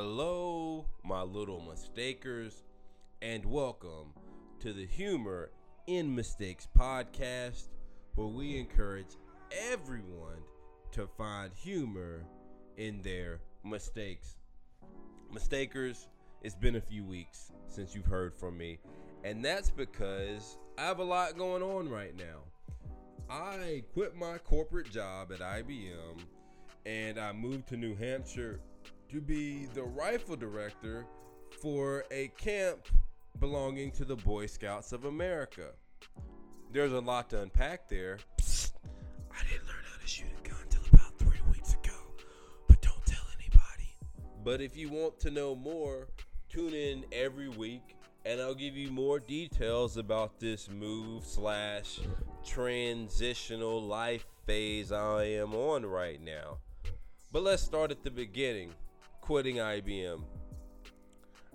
Hello, my little mistakers, and welcome to the Humor in Mistakes podcast, where we encourage everyone to find humor in their mistakes. Mistakers, it's been a few weeks since you've heard from me, and that's because I have a lot going on right now. I quit my corporate job at IBM and I moved to New Hampshire to be the rifle director for a camp belonging to the Boy Scouts of America. There's a lot to unpack there. Psst, I didn't learn how to shoot a gun until about three weeks ago, but don't tell anybody. But if you want to know more, tune in every week and I'll give you more details about this move slash transitional life phase I am on right now. But let's start at the beginning quitting IBM.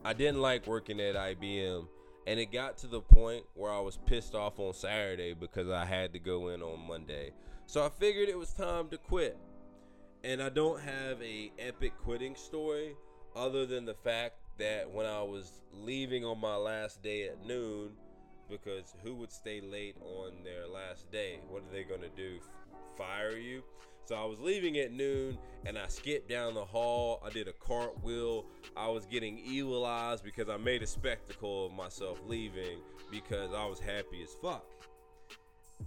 I didn't like working at IBM, and it got to the point where I was pissed off on Saturday because I had to go in on Monday. So I figured it was time to quit. And I don't have a epic quitting story other than the fact that when I was leaving on my last day at noon, because who would stay late on their last day? What are they going to do? Fire you? So I was leaving at noon and I skipped down the hall. I did a cartwheel. I was getting evil eyes because I made a spectacle of myself leaving because I was happy as fuck.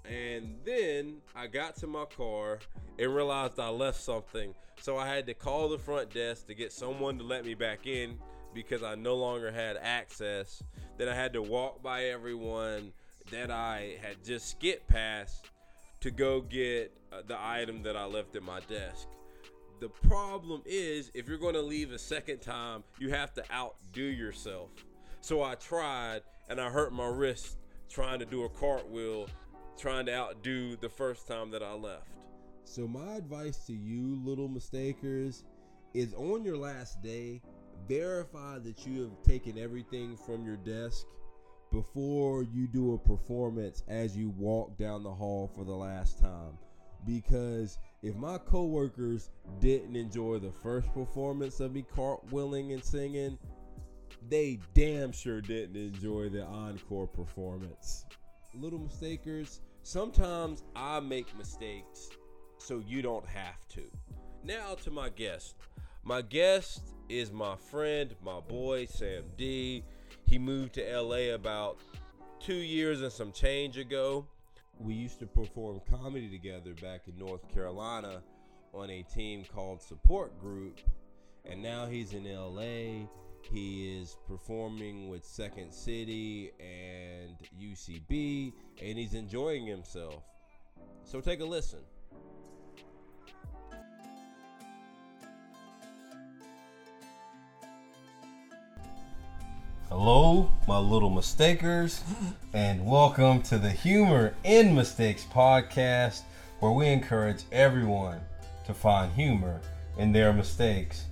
And then I got to my car and realized I left something. So I had to call the front desk to get someone to let me back in because I no longer had access. Then I had to walk by everyone that I had just skipped past to go get uh, the item that I left at my desk. The problem is, if you're going to leave a second time, you have to outdo yourself. So I tried and I hurt my wrist trying to do a cartwheel, trying to outdo the first time that I left. So, my advice to you, little mistakers, is on your last day, verify that you have taken everything from your desk before you do a performance as you walk down the hall for the last time. Because if my coworkers didn't enjoy the first performance of me cartwheeling and singing, they damn sure didn't enjoy the encore performance. Little mistakers, sometimes I make mistakes so you don't have to. Now to my guest. My guest is my friend, my boy, Sam D. He moved to LA about two years and some change ago. We used to perform comedy together back in North Carolina on a team called Support Group. And now he's in LA. He is performing with Second City and UCB, and he's enjoying himself. So take a listen. Hello, my little mistakers, and welcome to the Humor in Mistakes podcast, where we encourage everyone to find humor in their mistakes.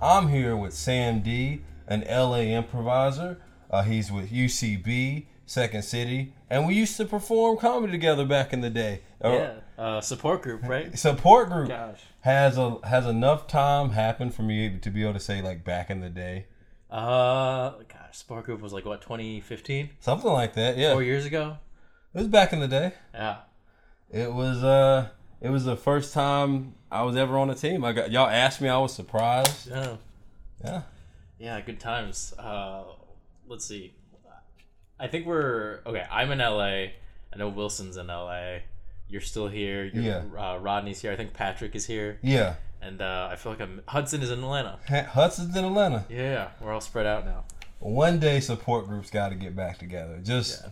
I'm here with Sam D, an LA improviser. Uh, he's with UCB, Second City, and we used to perform comedy together back in the day. Uh, Yeah, uh, support group, right? Support group Gosh. has a has enough time happened for me to be able to say like back in the day, Uh, gosh, support group was like what 2015, something like that. Yeah, four years ago. it was back in the day. Yeah, It was uh it was the first time I was ever on a team. I got y'all asked me, I was surprised. yeah, Yeah. yeah. Good times. Uh, let's see. I think we're okay. I'm in LA. I know Wilson's in LA. You're still here. You're, Yeah. Uh, Rodney's here. I think Patrick is here, Yeah. And uh, I feel like I'm Hudson is in Atlanta. Hudson's in Atlanta. Yeah, we're all spread out now. One day support groups got to get back together. Just Yeah.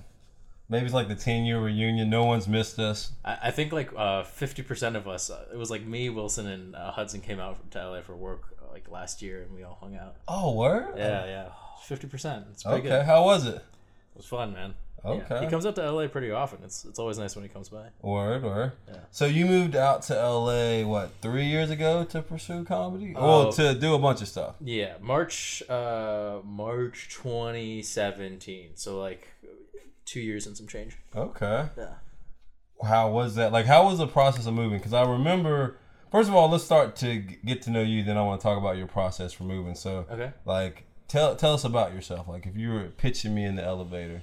maybe it's like the 10 year reunion. No one's missed us. I, I think like uh, fifty percent of us. Uh, it was like me, Wilson, and uh, Hudson came out to LA for work uh, like last year, and we all hung out. Oh, word? Yeah, yeah, fifty percent. It's pretty Okay. good. How was it? It was fun, man. Yeah. Okay. He comes up to LA pretty often. It's it's always nice when he comes by. Word, word. Yeah. So you moved out to LA, what, three years ago to pursue comedy? Oh. well, to do a bunch of stuff. Yeah, March uh March 2017. So like 2 years and some change. Okay. Yeah. how was that? Like, how was the process of moving? Because I remember first of all, let's start to get to know you. Then I want to talk about your process for moving. So, Okay. like, tell tell us about yourself. Like, if you were pitching me in the elevator.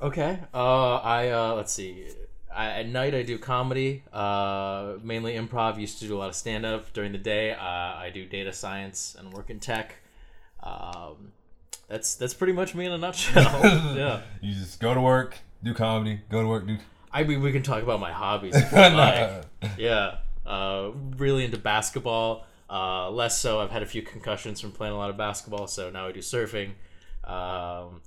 Okay. Uh, I uh, let's see. I, at night I do comedy, uh, mainly improv. Used to do a lot of stand up during the day. Uh, I do data science and work in tech. Um, that's that's pretty much me in a nutshell. yeah. You just go to work, do comedy, go to work, do. I mean, we can talk about my hobbies. Like. Yeah. Uh, really into basketball. Uh, less so. I've had a few concussions from playing a lot of basketball, so now I do surfing. Um,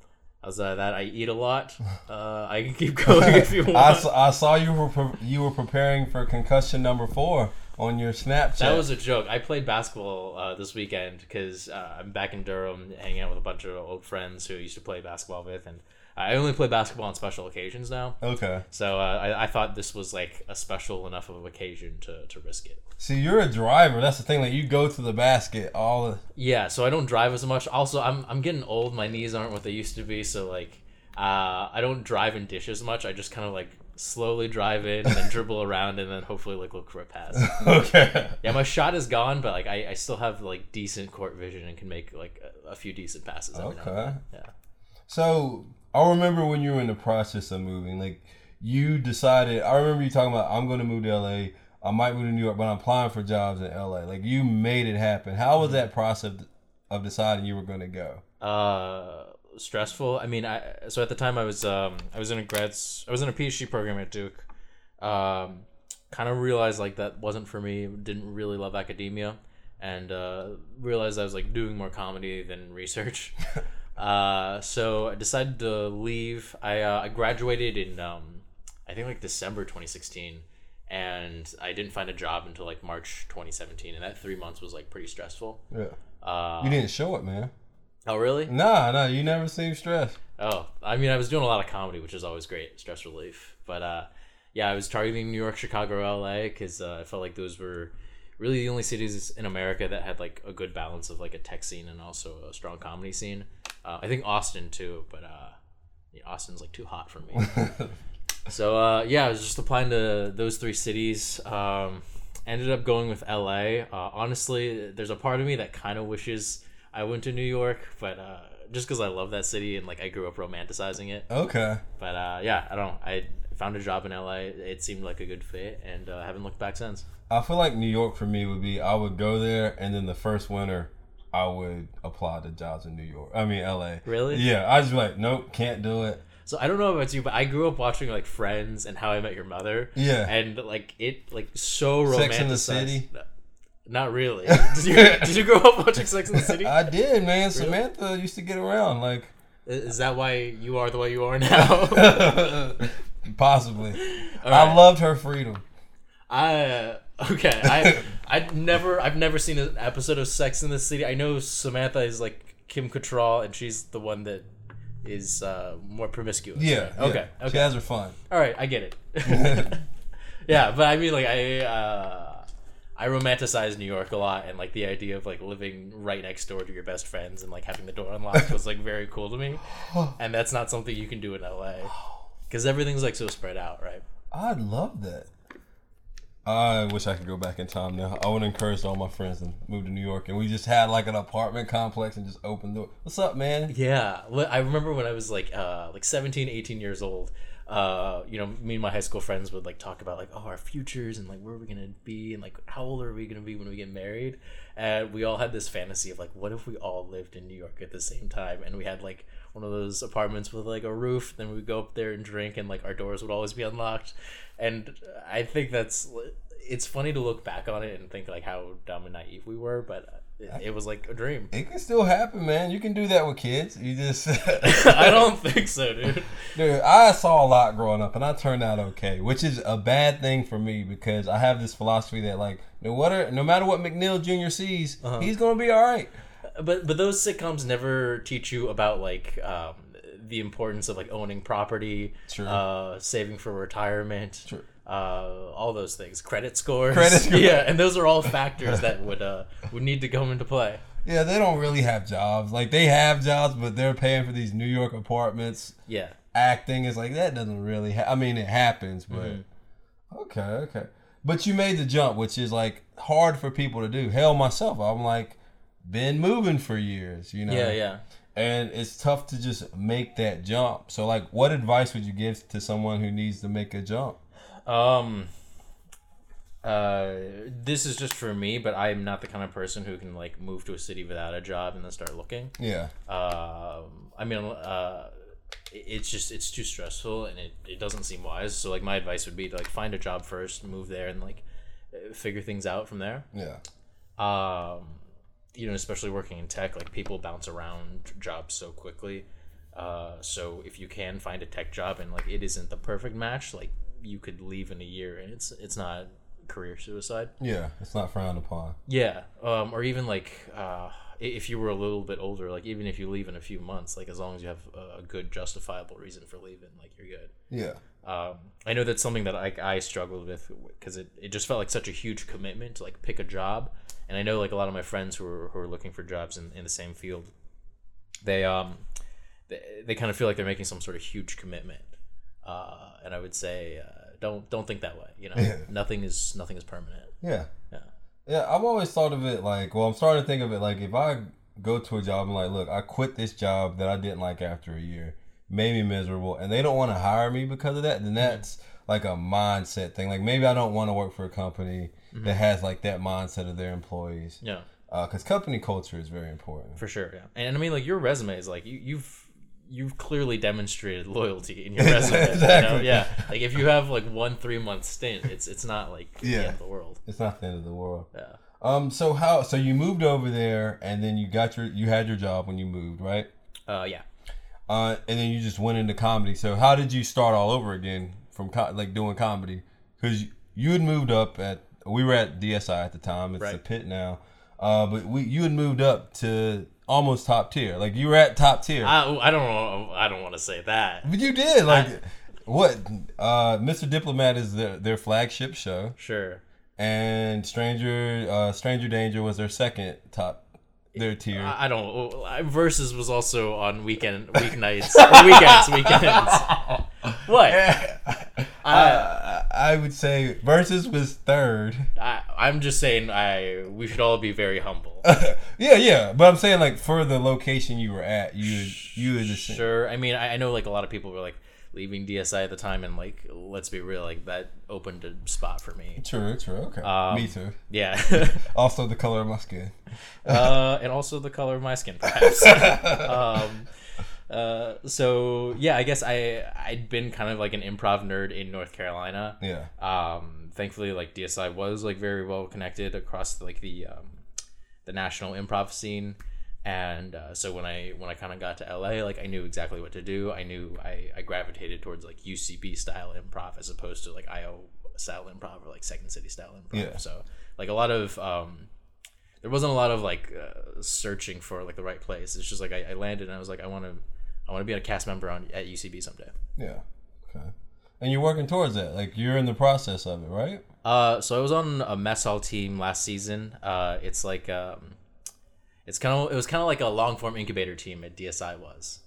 outside of that, I eat a lot. Uh, I can keep going if you want. I, s- I saw you were pre- you were preparing for concussion number four on your Snapchat. That was a joke. I played basketball uh, this weekend because uh, I'm back in Durham, hanging out with a bunch of old friends who I used to play basketball with, and I only play basketball on special occasions now. okay. So uh, I, I thought this was like a special enough of an occasion to, to risk it. See, you're a driver. That's the thing. Like, you go to the basket all the. Yeah, so I don't drive as much. Also, I'm I'm getting old. My knees aren't what they used to be. So like, uh, I don't drive and dish as much. I just kind of like slowly drive in and then dribble around and then hopefully like look for a pass. okay. Yeah, my shot is gone, but like I, I still have like decent court vision and can make like a, a few decent passes. Every now and Okay. then. Yeah. So I remember when you were in the process of moving, like you decided. I remember you talking about I'm going to move to LA. I might move to New York, but I'm applying for jobs in LA. Like you made it happen. How was that process of deciding you were going to go? Uh, stressful. I mean, I so at the time I was um I was in a grad I was in a PhD program at Duke. Um, kind of realized like that wasn't for me. Didn't really love academia, and uh, realized I was like doing more comedy than research. uh, so I decided to leave. I uh, I graduated in um I think like December 2016. And I didn't find a job until like March 2017, and that three months was like pretty stressful. Yeah. Uh, You didn't show it, man. oh, really? Nah, nah. You never seemed stressed. Oh, I mean, I was doing a lot of comedy, which is always great, stress relief. But uh, yeah, I was targeting New York, Chicago, LA, because uh, I felt like those were really the only cities in America that had like a good balance of like a tech scene and also a strong comedy scene. Uh, I think Austin too, but uh, yeah, Austin's like too hot for me. so uh, yeah, I was just applying to those three cities. Um, ended up going with LA. Uh, honestly, there's a part of me that kind of wishes I went to New York, but uh, just because I love that city and like I grew up romanticizing it. Okay. But uh, yeah, I don't. I found a job in LA. It seemed like a good fit, and uh, haven't looked back since. I feel like New York for me would be I would go there and then the first winter I would apply to jobs in New York. I mean LA. Really? Yeah, I was like, nope, can't do it. So I don't know about you, but I grew up watching like Friends and How I Met Your Mother. Yeah. And like it, like so romanticized. Sex and the City? Not really. Did you, did you grow up watching Sex in the City? I did, man. Samantha used to get around like Is that why you are the way you are now? possibly. All I loved her freedom. I uh, okay. I I never I've never seen an episode of Sex in the City. I know Samantha is like Kim Cattrall, and she's the one that is uh, more promiscuous. Yeah. right? Okay. yeah. Okay. She has her fun. All right. I get it. yeah, but I mean, like I. Uh, I romanticize New York a lot, and like the idea of like living right next door to your best friends and like having the door unlocked was like very cool to me, and that's not something you can do in LA because everything's like so spread out, right? I'd love that. I wish I could go back in time now. I would encourage all my friends to move to New York, and we just had like an apartment complex and just open the. What's up, man? Yeah, I remember when I was like uh like 17, 18 years old. Uh, you know, me and my high school friends would like talk about like oh our futures and like where are we gonna be and like how old are we gonna be when we get married, and we all had this fantasy of like what if we all lived in New York at the same time and we had like one of those apartments with like a roof, then we'd go up there and drink and like our doors would always be unlocked, and I think that's it's funny to look back on it and think like how dumb and naive we were, but it, it was like a dream. It can still happen, man. You can do that with kids. You just. I don't think so, dude. Dude, I saw a lot growing up, and I turned out okay, which is a bad thing for me because I have this philosophy that like no matter no matter what McNeil Jr. sees, Uh-huh. he's gonna be all right. But but those sitcoms never teach you about like um, the importance of like owning property, True. uh, saving for retirement, uh, all those things, credit scores, Credit score. yeah, and those are all factors that would uh, would need to come into play. Yeah, they don't really have jobs. Like they have jobs, but they're paying for these New York apartments. Yeah, Acting is like that doesn't really. Ha- I mean, it happens, but Mm-hmm. okay, okay. But you made the jump, which is like hard for people to do. Hell, myself, I'm like been moving for years, you know. Yeah, yeah. And it's tough to just make that jump. So, like, what advice would you give to someone who needs to make a jump? Um, uh, this is just for me, but I'm not the kind of person who can like move to a city without a job and then start looking. Yeah. Um, I mean, uh, it's just it's too stressful and it, it doesn't seem wise. So like my advice would be to like find a job first, move there, and like figure things out from there. Yeah. Um, you know, especially working in tech, like people bounce around jobs so quickly. Uh, so if you can find a tech job and like it isn't the perfect match, like you could leave in a year and it's it's not career suicide. Yeah. It's not frowned upon. Yeah, um, or even like uh, if you were a little bit older, like even if you leave in a few months, like as long as you have a good justifiable reason for leaving, like you're good. Yeah. Um, I know that's something that I, I struggled with because it, it just felt like such a huge commitment to like pick a job, and I know like a lot of my friends who are who are looking for jobs in, in the same field, they um they, they kind of feel like they're making some sort of huge commitment, uh, and I would say uh, don't don't think that way. You know, nothing is nothing is permanent. Yeah. Yeah. Yeah, I've always thought of it like, well, I'm starting to think of it like if I go to a job and like, look, I quit this job that I didn't like after a year, made me miserable, and they don't want to hire me because of that, then that's like a mindset thing. Like maybe I don't want to work for a company that has like that mindset of their employees, Yeah. because company culture is very important. For sure, yeah. And, I mean, like your resume is like you, you've you've clearly demonstrated loyalty in your resume. You know? Exactly. Yeah. Like if you have like one three month stint, it's it's not like the Yeah. end of the world. It's not the end of the world. Yeah. Um, so how? So you moved over there, and then you got your, you had your job when you moved, right? Uh, yeah. Uh, and then you just went into comedy. So how did you start all over again from co- like doing comedy? Because you had moved up at we were at DSI at the time. It's the pit now. Uh, but we you had moved up to almost top tier. Like you were at top tier. I, I don't know. I don't want to say that. but you did like what? Uh, Mr. Diplomat is their their flagship show, Sure. and Stranger uh, Stranger Danger was their second top their tier. I I don't. I- Versus was also on weekend weeknights or weekends weekends. What? I, I would say versus was third. I, I'm just saying. I we should all be very humble. yeah, yeah, but I'm saying like for the location you were at, you you same. Sure. I mean, I, I know like a lot of people were like leaving DSI at the time, and like let's be real, like that opened a spot for me. True, true. Okay, Um, me too. Yeah. Also, the color of my skin. uh, and also the color of my skin, perhaps. um, uh, so yeah, I guess I I'd been kind of like an improv nerd in North Carolina. Yeah, Um, thankfully, like DSI was like very well connected across like the um, the national improv scene, and uh, so when I when I kind of got to LA, like I knew exactly what to do. I knew I, I gravitated towards like UCB style improv as opposed to like IO style improv or like Second City style improv. Yeah. So like a lot of um, there wasn't a lot of like uh, searching for like the right place. It's just like I, I landed and I was like I want to I want to be a cast member on at UCB someday. yeah. Okay, and you're working towards that. Like you're in the process of it, right? Uh, so I was on a mess hall team last season. Uh, it's like um, it's kind of it was kind of like a long form incubator team at DSI was.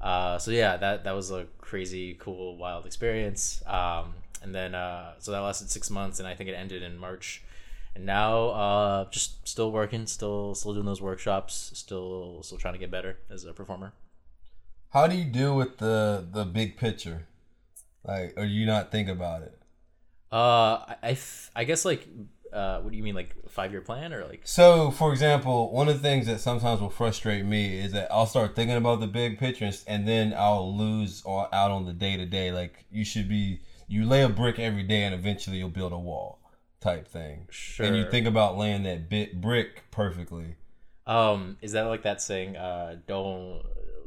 Uh, so yeah, that that was a crazy, cool, wild experience. Um, and then uh, so that lasted six months, and I think it ended in March. And now, uh, just still working, still still doing those workshops, still still trying to get better as a performer. How do you deal with the the big picture? Like, or do you not think about it? Uh, I I, th- I guess like uh, what do you mean like five year plan or like So, for example, one of the things that sometimes will frustrate me is that I'll start thinking about the big picture, and- then I'll lose or out on the day to day. Like you should be, you lay a brick every day, and eventually you'll build a wall, type thing. sure And you think about laying that bit brick perfectly. Um, is that like that saying, uh, don't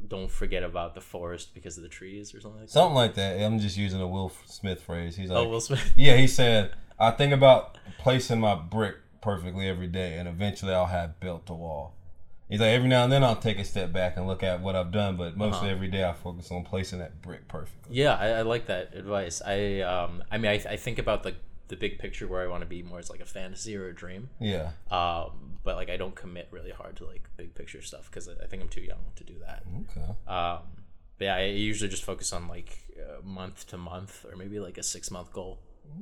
don't forget about the forest because of the trees or something like that? Something like that. I'm just using a Will Smith phrase. He's like, Oh, Will Smith. yeah, he said, I think about placing my brick perfectly every day, and eventually I'll have built the wall. He's like, every now and then I'll take a step back and look at what I've done, but mostly Uh-huh. every day I focus on placing that brick perfectly. Yeah, I, I like that advice. I um, I mean, I, I think about the the big picture where I want to be more as like a fantasy or a dream. Yeah. Um, but like I don't commit really hard to like big picture stuff because I I think I'm too young to do that. Okay. Um, but yeah, I usually just focus on like uh, month to month or maybe like a six month goal.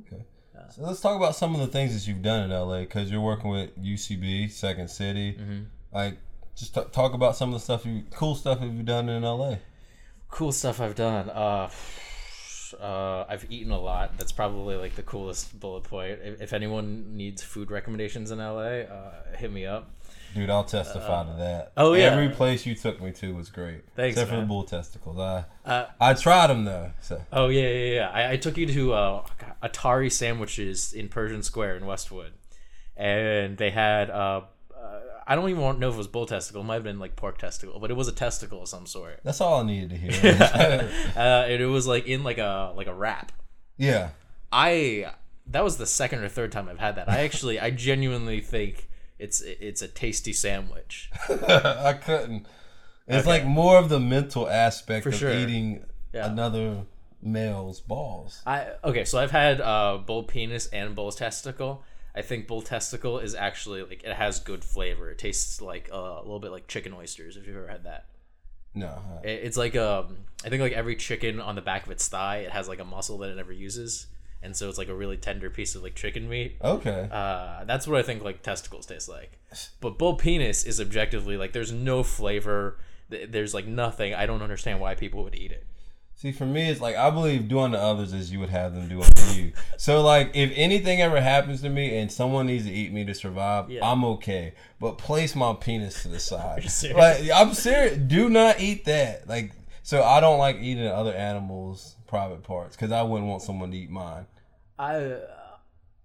Okay. So let's talk about some of the things that you've done in LA because you're working with UCB, Second City. Mm-hmm. Like, just t- talk about some of the stuff you, cool stuff that you've done in LA. Cool stuff I've done. Uh, uh, I've eaten a lot. That's probably like the coolest bullet point. If, if anyone needs food recommendations in LA, uh, hit me up. Dude, I'll testify to that. oh, yeah. Every place you took me to was great. Thanks, Except for the bull testicles. I Uh, I tried them though. So Oh yeah, yeah, yeah. I, I took you to uh, Attari sandwiches in Persian Square in Westwood, and they had. Uh, uh, I don't even know if it was bull testicle. It might have been like pork testicle, but it was a testicle of some sort. that's all I needed to hear. Uh, and it was like in like a like a wrap. yeah. I that was the second or third time I've had that. I actually, I genuinely think it's it's a tasty sandwich. I couldn't. It's Okay. like more of the mental aspect For of sure. eating Yeah. another male's balls. I okay, so I've had uh, bull penis and bull testicle. I think bull testicle is actually like it has good flavor. It tastes like uh, a little bit like chicken oysters. If you've ever had that, No. it, it's like um, I think like every chicken on the back of its thigh, it has like a muscle that it never uses, and so it's like a really tender piece of like chicken meat. Okay. Uh, that's what I think like testicles taste like. But bull penis is objectively like there's no flavor. There's like nothing. I don't understand why people would eat it. See, for me, it's like I believe doing to others as you would have them do unto you. So, like, if anything ever happens to me and someone needs to eat me to survive, Yeah. I'm okay. But place my penis to the side. Like, I'm serious. Do not eat that. Like, so I don't like eating other animals' private parts because I wouldn't want someone to eat mine. I,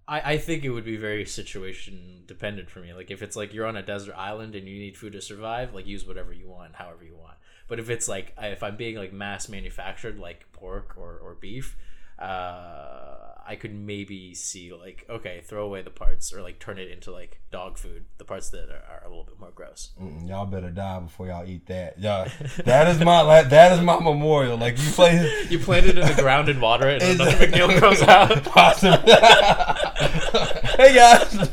I I think it would be very situation dependent for me. Like if it's like you're on a desert island and you need food to survive, like use whatever you want, however you want. But if it's like if I'm being like mass manufactured, like pork or or beef, uh, I could maybe see like okay, throw away the parts or like turn it into like dog food, the parts that are, are a little bit more gross. Mm, y'all better die before y'all eat that. Yeah, that is my that is my memorial. Like you play. You plant it in the ground and water it, and another McNeil comes out. Possibly. hey guys.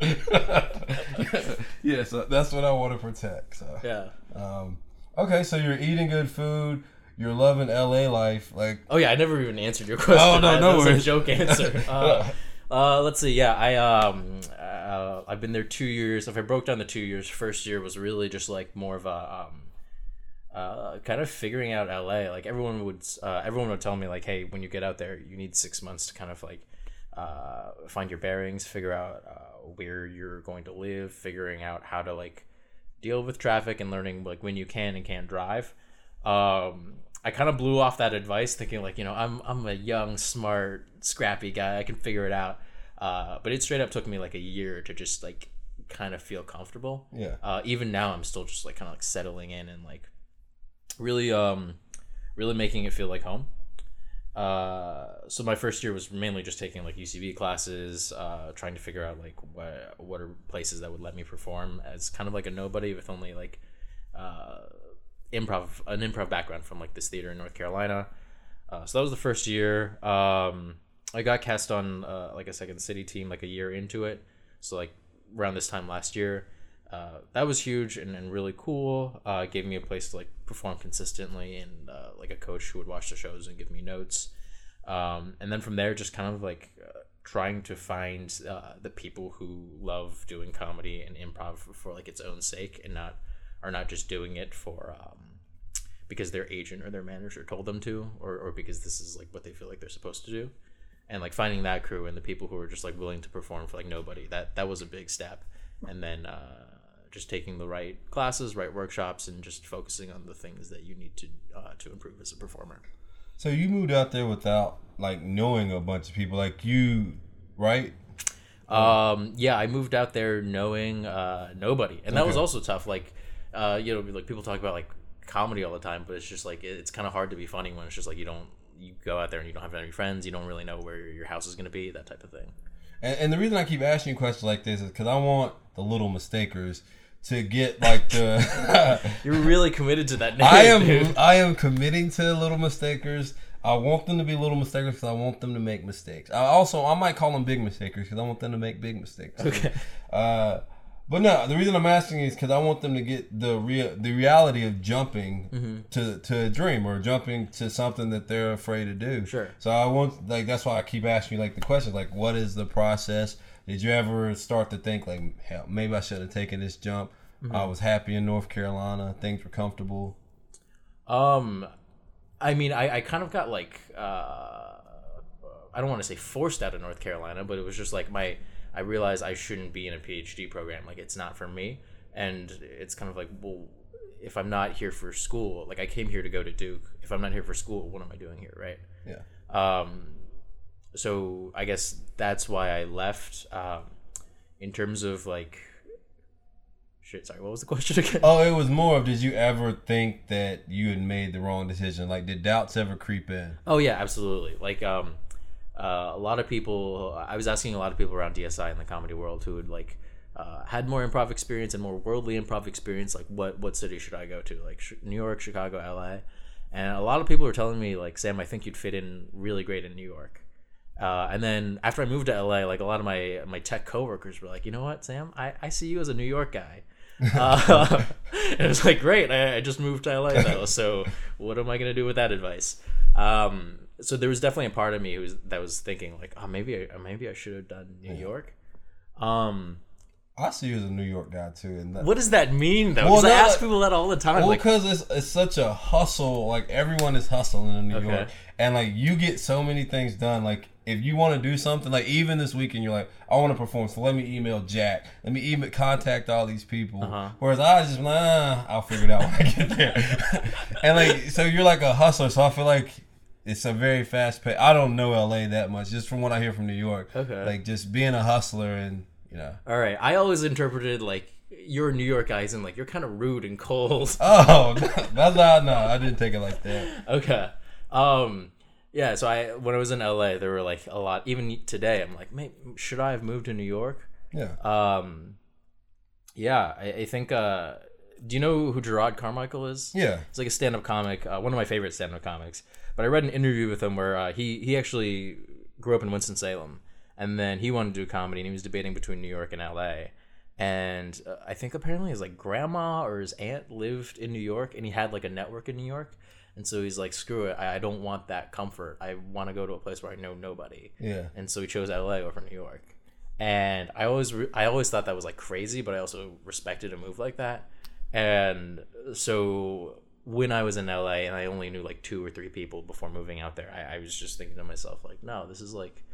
yeah, so that's what I want to protect. So, Yeah. um, okay, so you're eating good food. You're loving LA life. Like, Oh yeah, I never even answered your question. Oh, no, I- no that was worries. a joke answer. Uh, uh, let's see. Yeah, I um, uh, I've been there two years. If I broke down the two years, first year was really just like more of a um, uh, kind of figuring out LA. Like everyone would, uh, everyone would tell me like, hey, when you get out there, you need six months to kind of like uh, find your bearings, figure out uh, where you're going to live, figuring out how to like deal with traffic and learning like when you can and can't drive. Um, I kind of blew off that advice, thinking like, you know, I'm I'm a young, smart, scrappy guy. I can figure it out. Uh, but it straight up took me like a year to just like kind of feel comfortable. yeah, Uh, even now, I'm still just like kind of like settling in and like really, um, really making it feel like home. Uh, so my first year was mainly just taking like UCB classes, uh, trying to figure out like what what are places that would let me perform as kind of like a nobody with only like uh, improv an improv background from like this theater in North Carolina. Uh, so that was the first year. Um, I got cast on uh, like a second city team like a year into it. So like around this time last year, uh, that was huge and, and really cool. Uh, gave me a place to like perform consistently and uh, like a coach who would watch the shows and give me notes. Um, and then from there, just kind of like uh, trying to find uh, the people who love doing comedy and improv for, for like its own sake and not are not just doing it for um, because their agent or their manager told them to or, or because this is like what they feel like they're supposed to do and like finding that crew and the people who are just like willing to perform for like nobody that that was a big step and then uh, just taking the right classes right workshops and just focusing on the things that you need to uh, to improve as a performer So you moved out there without like knowing a bunch of people, like you, right? Um, yeah, I moved out there knowing uh, nobody, and that was also tough. Like, uh, you know, like people talk about like comedy all the time, but it's just like it's kind of hard to be funny when it's just like you don't you go out there and you don't have any friends, you don't really know where your house is gonna be, that type of thing. And, and the reason I keep asking you questions like this is because I want the little mistakers to get like the. You're really committed to that name. I am dude. I am committing to little mistakers. I want them to be little mistakers because I want them to make mistakes. I also I might call them big mistakers because I want them to make big mistakes. Okay. Uh, But no, the reason I'm asking is because I want them to get the real the reality of jumping Mm-hmm. to to a dream or jumping to something that they're afraid to do. Sure. So I want like that's why I keep asking you like the questions like what is the process? Did you ever start to think like hell maybe I should have taken this jump? Mm-hmm. I was happy in North Carolina. Things were comfortable. Um, I mean, I, I kind of got like uh, I don't want to say forced out of North Carolina, but it was just like my I realize I shouldn't be in a PhD program. Like it's not for me, and it's kind of like well, if I'm not here for school, like I came here to go to Duke. If I'm not here for school, what am I doing here, right? Yeah. Um, so I guess that's why I left. Um, in terms of like, shit. Sorry, what was the question again? Oh, it was more of did you ever think that you had made the wrong decision? Like did doubts ever creep in? Oh yeah, absolutely. Like um, uh, a lot of people. I was asking a lot of people around DSI in the comedy world who had like uh, had more improv experience and more worldly improv experience. Like what what city should I go to? Like sh- New York, Chicago, LA. And a lot of people were telling me like Sam, I think you'd fit in really great in New York. Uh, and then after I moved to LA, like a lot of my my tech coworkers were like, you know what, Sam, I, I see you as a New York guy. uh, and it was like, great, I, I just moved to LA though, so what am I gonna do with that advice? Um, so there was definitely a part of me who was that was thinking like, oh, maybe I, maybe I should have done New York. Um, I see you as a New York guy too, and that, what does that mean though? Well, I ask people that all the time. Well, like, because it's it's such a hustle. Like everyone is hustling in New Okay. York, and like you get so many things done. Like if you want to do something, like even this weekend, you're like, I want to perform, so let me email Jack. Let me email contact all these people. Uh-huh. Whereas I just nah, I'll figure it out when I get there. and like so, you're like a hustler. So I feel like. It's a very fast pace. I don't know LA that much, just from what I hear from New York. Okay. Like just being a hustler and you know. all right, I always interpreted like you're a New York guys and like you're kind of rude and cold. Oh, that's not no. I didn't take it like that. okay. Um yeah, so I when I was in LA, there were like a lot even today I'm like, "Mate, should I have moved to New York?" Yeah. Um yeah, I, I think uh do you know who Jerrod Carmichael is? Yeah. He's like a stand-up comic, uh, one of my favorite stand-up comics. But I read an interview with him where uh, he he actually grew up in Winston Salem, and then he wanted to do comedy, and he was debating between New York and L.A. And uh, I think apparently his like grandma or his aunt lived in New York, and he had like a network in New York. And so he's like, screw it, I, I don't want that comfort. I want to go to a place where I know nobody. Yeah. And so he chose LA over New York. And I always re- I always thought that was like crazy, but I also respected a move like that. And so when I was in LA and I only knew like two or three people before moving out there, I, I was just thinking to myself like, no, this is like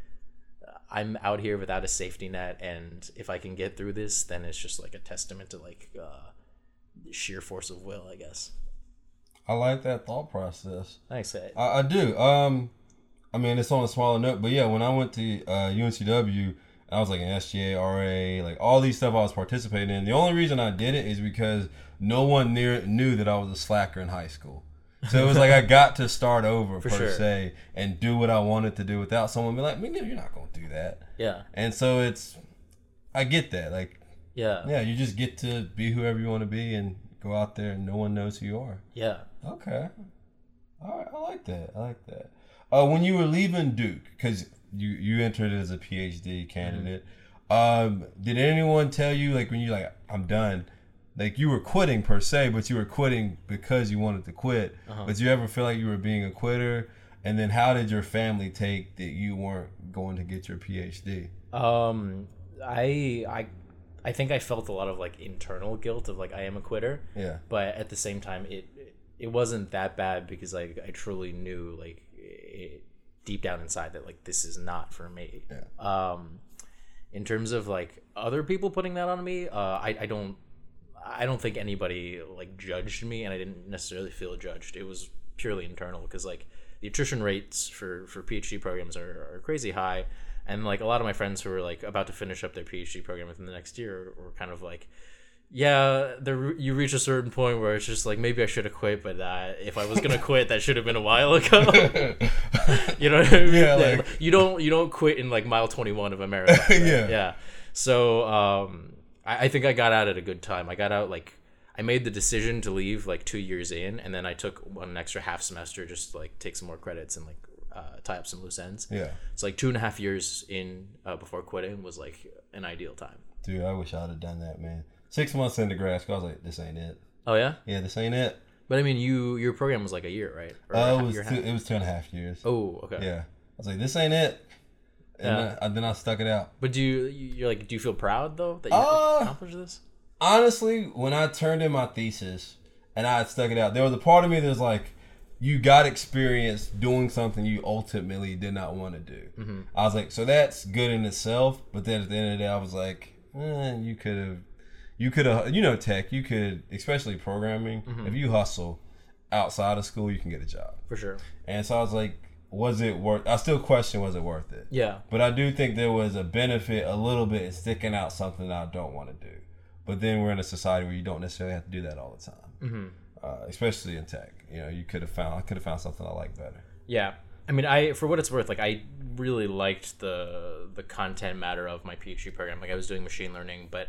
I'm out here without a safety net, and if I can get through this, then it's just like a testament to like uh, sheer force of will, I guess. I like that thought process. Thanks. I- I, I do. Um, I mean, it's on a smaller note, but yeah, when I went to uh, UNCW, I was like an SGA, RA, like all these stuff I was participating in. The only reason I did it is because no one near knew that I was a slacker in high school. So it was like I got to start over per sure. se and do what I wanted to do without someone being like, "Man, you're not gonna do that." Yeah. And so it's, I get that. Like, Yeah. yeah, you just get to be whoever you want to be and go out there and no one knows who you are. Yeah. Okay. All right, I like that. I like that. Uh, when you were leaving Duke, because you you entered as a PhD candidate, um, did anyone tell you like when you like I'm done, like you were quitting per se, but you were quitting because you wanted to quit? But you ever feel like you were being a quitter? And then how did your family take that you weren't going to get your PhD? Um, I I I think I felt a lot of like internal guilt of like I am a quitter, Yeah. but at the same time it it wasn't that bad because like I truly knew like it, deep down inside that like this is not for me. Yeah. Um, in terms of like other people putting that on me, uh, I I don't I don't think anybody like judged me, and I didn't necessarily feel judged. It was purely internal because like the attrition rates for for PhD programs are, are crazy high, and like a lot of my friends who were like about to finish up their PhD program within the next year were kind of like. Yeah, there you reach a certain point where it's just like maybe I should have quit, but uh, if I was gonna quit, that should have been a while ago. you know what I mean? Yeah, like- you don't you don't quit in like mile twenty one of a marathon. right? Yeah. yeah. So um, I, I think I got out at a good time. I got out like I made the decision to leave like two years in, and then I took one extra half semester just to, like take some more credits and like uh, tie up some loose ends. Yeah. It's like two and a half years in uh, before quitting was like an ideal time. Dude, I wish I'd have done that, man. Six months into grad school, I was like, this ain't it. Oh yeah, Yeah, this ain't it. but I mean, you your program was like a year, right? Or Uh, it was year and a two, half? it was two and a half years. Oh, okay. Yeah, I was like, this ain't it. And Yeah. then, then I stuck it out. But do you you're like do you feel proud though that you Uh, accomplished this? honestly, when I turned in my thesis and I stuck it out, there was a part of me that's like, you got experience doing something you ultimately did not want to do. Mm-hmm. I was like, so that's good in itself. But then at the end of the day, I was like, eh, you could have, you could have, you know, tech, you could, especially programming, Mm-hmm. if you hustle outside of school, you can get a job. For sure. And so I was like, was it worth? I still question, was it worth it? Yeah. But I do think there was a benefit a little bit in sticking out something I don't want to do. But then we're in a society where you don't necessarily have to do that all the time, mm-hmm. uh, especially in tech. You know, you could have found I could have found something I like better. Yeah. I mean, I for what it's worth, like I really liked the the content matter of my PhD program. Like I was doing machine learning, but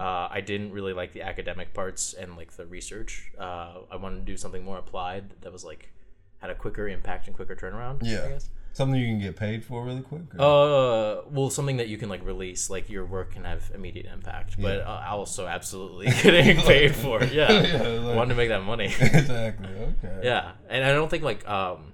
uh, I didn't really like the academic parts and like the research. Uh, I wanted to do something more applied that was like had a quicker impact and quicker turnaround. I Yeah, guess. something you can get paid for really quick. or- Uh, well, something that you can like release, like your work can have immediate impact, but uh, also absolutely getting paid for. it. Yeah, Yeah, like- wanted to make that money. exactly. Okay. yeah, and I don't think like um,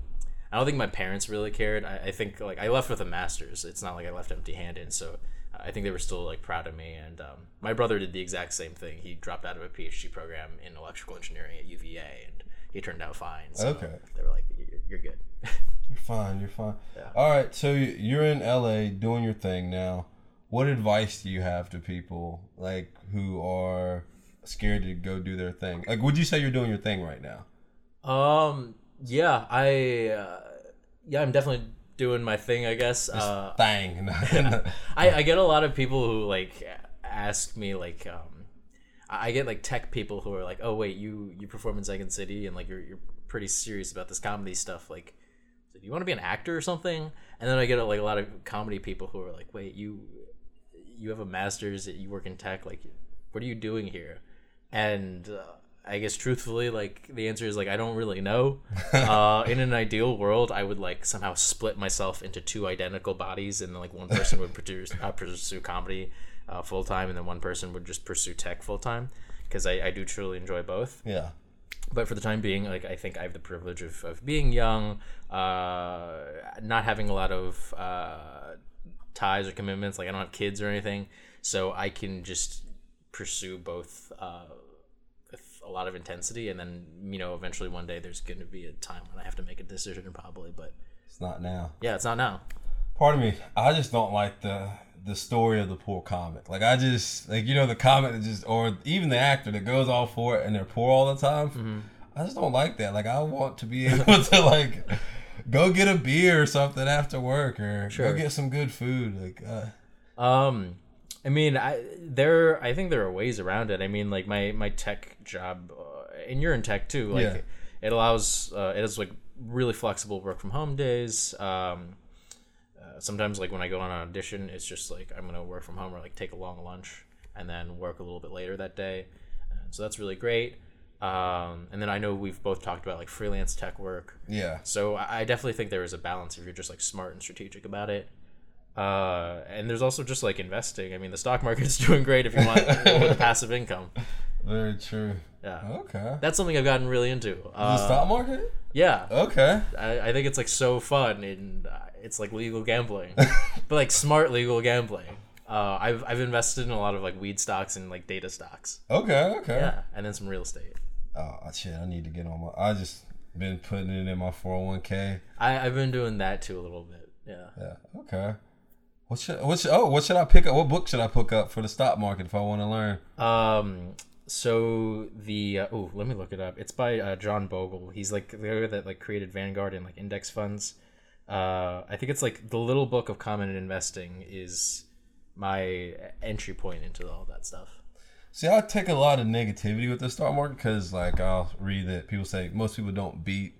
I don't think my parents really cared. I, I think like I left with a master's. It's not like I left empty-handed, so I think they were still like proud of me. And um, my brother did the exact same thing. He dropped out of a PhD program in electrical engineering at UVA, and he turned out fine. So Okay. they were like, "You're, you're good." You're fine. You're fine. Yeah. All right. So you- you're in LA doing your thing now. What advice do you have to people like who are scared to go do their thing? Like, would you say you're doing your thing right now? Um. Yeah. I. Uh, yeah. I'm definitely doing my thing. I guess. Uh, Thing. I, I get a lot of people who like ask me like um I get like tech people who are like oh wait you you perform in Second City and like you're you're pretty serious about this comedy stuff like do you want to be an actor or something? And then I get like a lot of comedy people who are like wait you you have a master's you work in tech like what are you doing here? And uh, I guess truthfully, like the answer is like I don't really know. Uh, in an ideal world, I would like somehow split myself into two identical bodies, and like one person would produce uh, pursue comedy uh, full time, and then one person would just pursue tech full time. Because I, I do truly enjoy both. yeah. But for the time being, like I think I have the privilege of, of being young, uh, not having a lot of uh, ties or commitments. Like I don't have kids or anything, so I can just pursue both uh, with a lot of intensity. And then you know, eventually one day there's going to be a time when I have to make a decision, probably. But It's not now. yeah, it's not now. Part of me, I just don't like the the story of the poor comic. Like I just like you know the comic that just or even the actor that goes all for it and they're poor all the time. Mm-hmm. I just don't like that. Like I want to be able to like go get a beer or something after work or Sure. go get some good food. Like uh, Um, I mean, I there. I think there are ways around it. I mean, like my my tech job, uh, and you're in tech too. Like, Yeah. it allows uh, it is like really flexible work from home days. Um, sometimes like when I go on an audition, it's just like I'm gonna work from home or like take a long lunch and then work a little bit later that day. Uh, so that's really great. Um, and then I know we've both talked about like freelance tech work. yeah, So I definitely think there is a balance if you're just like smart and strategic about it. Uh, and there's also just like investing. I mean, the stock market's doing great if you want a little bit of passive income. very true. Yeah, Okay. that's something I've gotten really into. the Uh, stock market? yeah, Okay. I, I think it's like so fun and uh, it's like legal gambling, but like smart legal gambling. Uh, I've I've invested in a lot of like weed stocks and like data stocks. Okay. Okay. Yeah, and then some real estate. Oh shit! I need to get on my. I just been putting it in my four hundred one k. I I've been doing that too a little bit. Yeah. Yeah. Okay. What should what should, oh what should I pick up? What book should I pick up for the stock market if I want to learn? Um. So the uh, oh, let me look it up. It's by uh, John Bogle. He's like the guy that like created Vanguard and like index funds. Uh, I think it's like the Little Book of Common Investing is my entry point into all that stuff. See, I take a lot of negativity with the stock market because, like, I'll read that people say most people don't beat.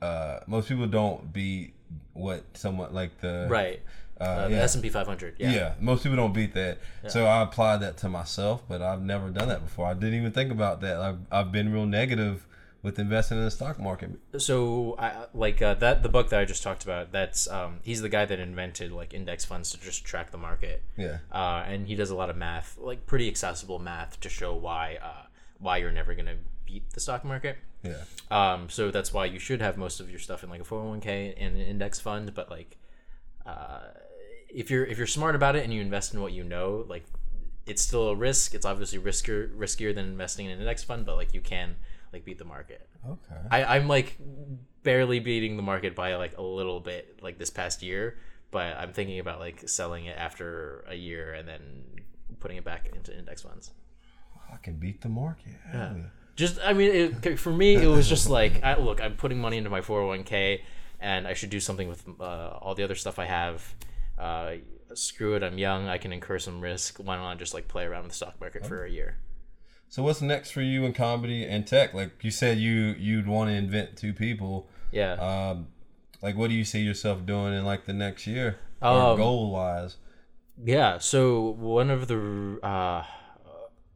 Uh, most people don't beat what someone like the Right. Uh, Uh, yeah. S and P 500. Yeah. Yeah. most people don't beat that. So I applied that to myself, but I've never done that before. I didn't even think about that. I've, I've been real negative with investing in the stock market. So, I, like uh, that, the book that I just talked about, that's um, he's the guy that invented like index funds to just track the market. Yeah. Uh, and he does a lot of math, like pretty accessible math, to show why uh, why you're never gonna beat the stock market. Yeah. Um, so that's why you should have most of your stuff in like a 401k and an index fund. But like, uh, if you're if you're smart about it and you invest in what you know, like it's still a risk. It's obviously riskier riskier than investing in an index fund, but like you can like beat the market. Okay. I, I'm like barely beating the market by like a little bit like this past year, but I'm thinking about like selling it after a year and then putting it back into index funds. I can beat the market. Yeah. Just I mean, it, for me, it was just like, I, look, I'm putting money into my 401k, and I should do something with uh, all the other stuff I have. Uh, screw it, I'm young. I can incur some risk. Why don't I just like play around with the stock market for a year? So what's next for you in comedy and tech? Like you said, you you'd want to invent two people. Yeah. Um, like what do you see yourself doing in like the next year, or Um, goal wise? Yeah, so one of the uh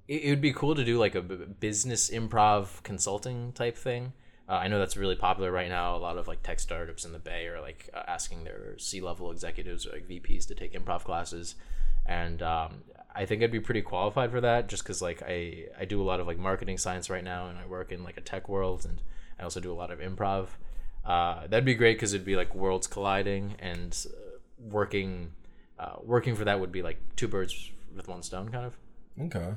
it, it would be cool to do like a business improv consulting type thing. Uh, I know that's really popular right now. A lot of like tech startups in the Bay are like uh, asking their C level executives or like VPs to take improv classes, and um, I think I'd be pretty qualified for that just because like I I do a lot of like marketing science right now, and I work in like a tech world, and I also do a lot of improv. Uh, that'd be great because it'd be like worlds colliding and uh, working uh, working for that would be like two birds with one stone kind of Okay.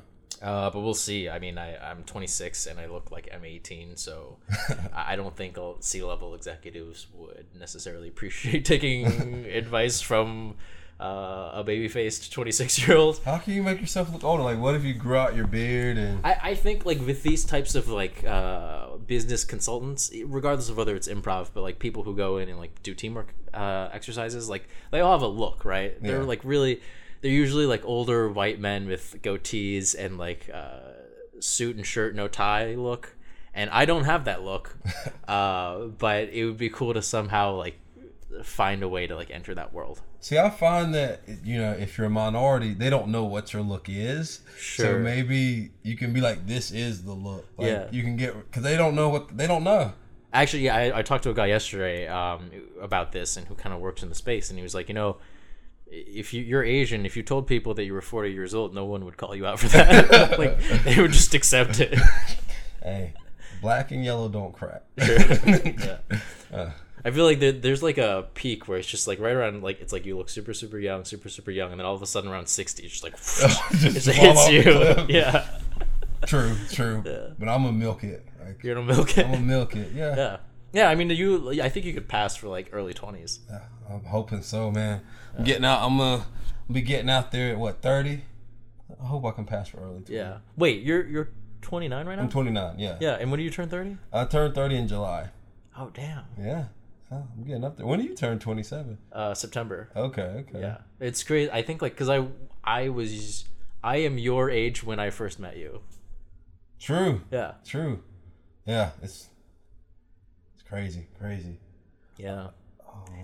uh, but we'll see i mean I, i'm 26 and i look like i'm 18 so i I don't think c level executives would necessarily appreciate taking advice from uh, a baby-faced 26 year old How can you make yourself look older? Like what if you grew out your beard and I, I think like with these types of like uh, business consultants, regardless of whether it's improv, but like people who go in and like do teamwork uh, exercises, like they all have a look, right? Yeah. They're like really, they're usually like older white men with goatees and like uh, suit and shirt, no tie look. And I don't have that look, uh, but it would be cool to somehow like find a way to like enter that world. See, I find that you know, if you're a minority, they don't know what your look is. Sure. So maybe you can be like, "This is the look." Like, Yeah. You can get because they don't know what they don't know. Actually, yeah, I, I talked to a guy yesterday um, about this and who kind of works in the space, and he was like, you know, if you, you're Asian, if you told people that you were 40 years old, no one would call you out for that. like they would just accept it. Hey, black and yellow don't crack. yeah. I feel like there, there's like a peak where it's just like right around like it's like you look super super young, super super young, and then all of a sudden around 60, it's just like Just it hits you. Yeah, True, true. Yeah. But I'm gonna milk it. Like, you're gonna milk it. I'm gonna milk it. Yeah. Yeah, yeah. I mean, you. I think you could pass for like early 20s. Yeah, I'm hoping so, man. I'm getting out. I'm gonna be getting out there at what 30. I hope I can pass for early. 20. Yeah. Wait, you're you're 29 right now. I'm 29. Yeah. Yeah, and when do you turn 30? I turned 30 in July. Oh damn. Yeah. Oh, I'm getting up there. When do you turn 27? Uh, September. Okay. Okay. Yeah, it's great. I think like because I I was I am your age when I first met you. True. Yeah. True. Yeah. It's it's crazy. Crazy. Yeah.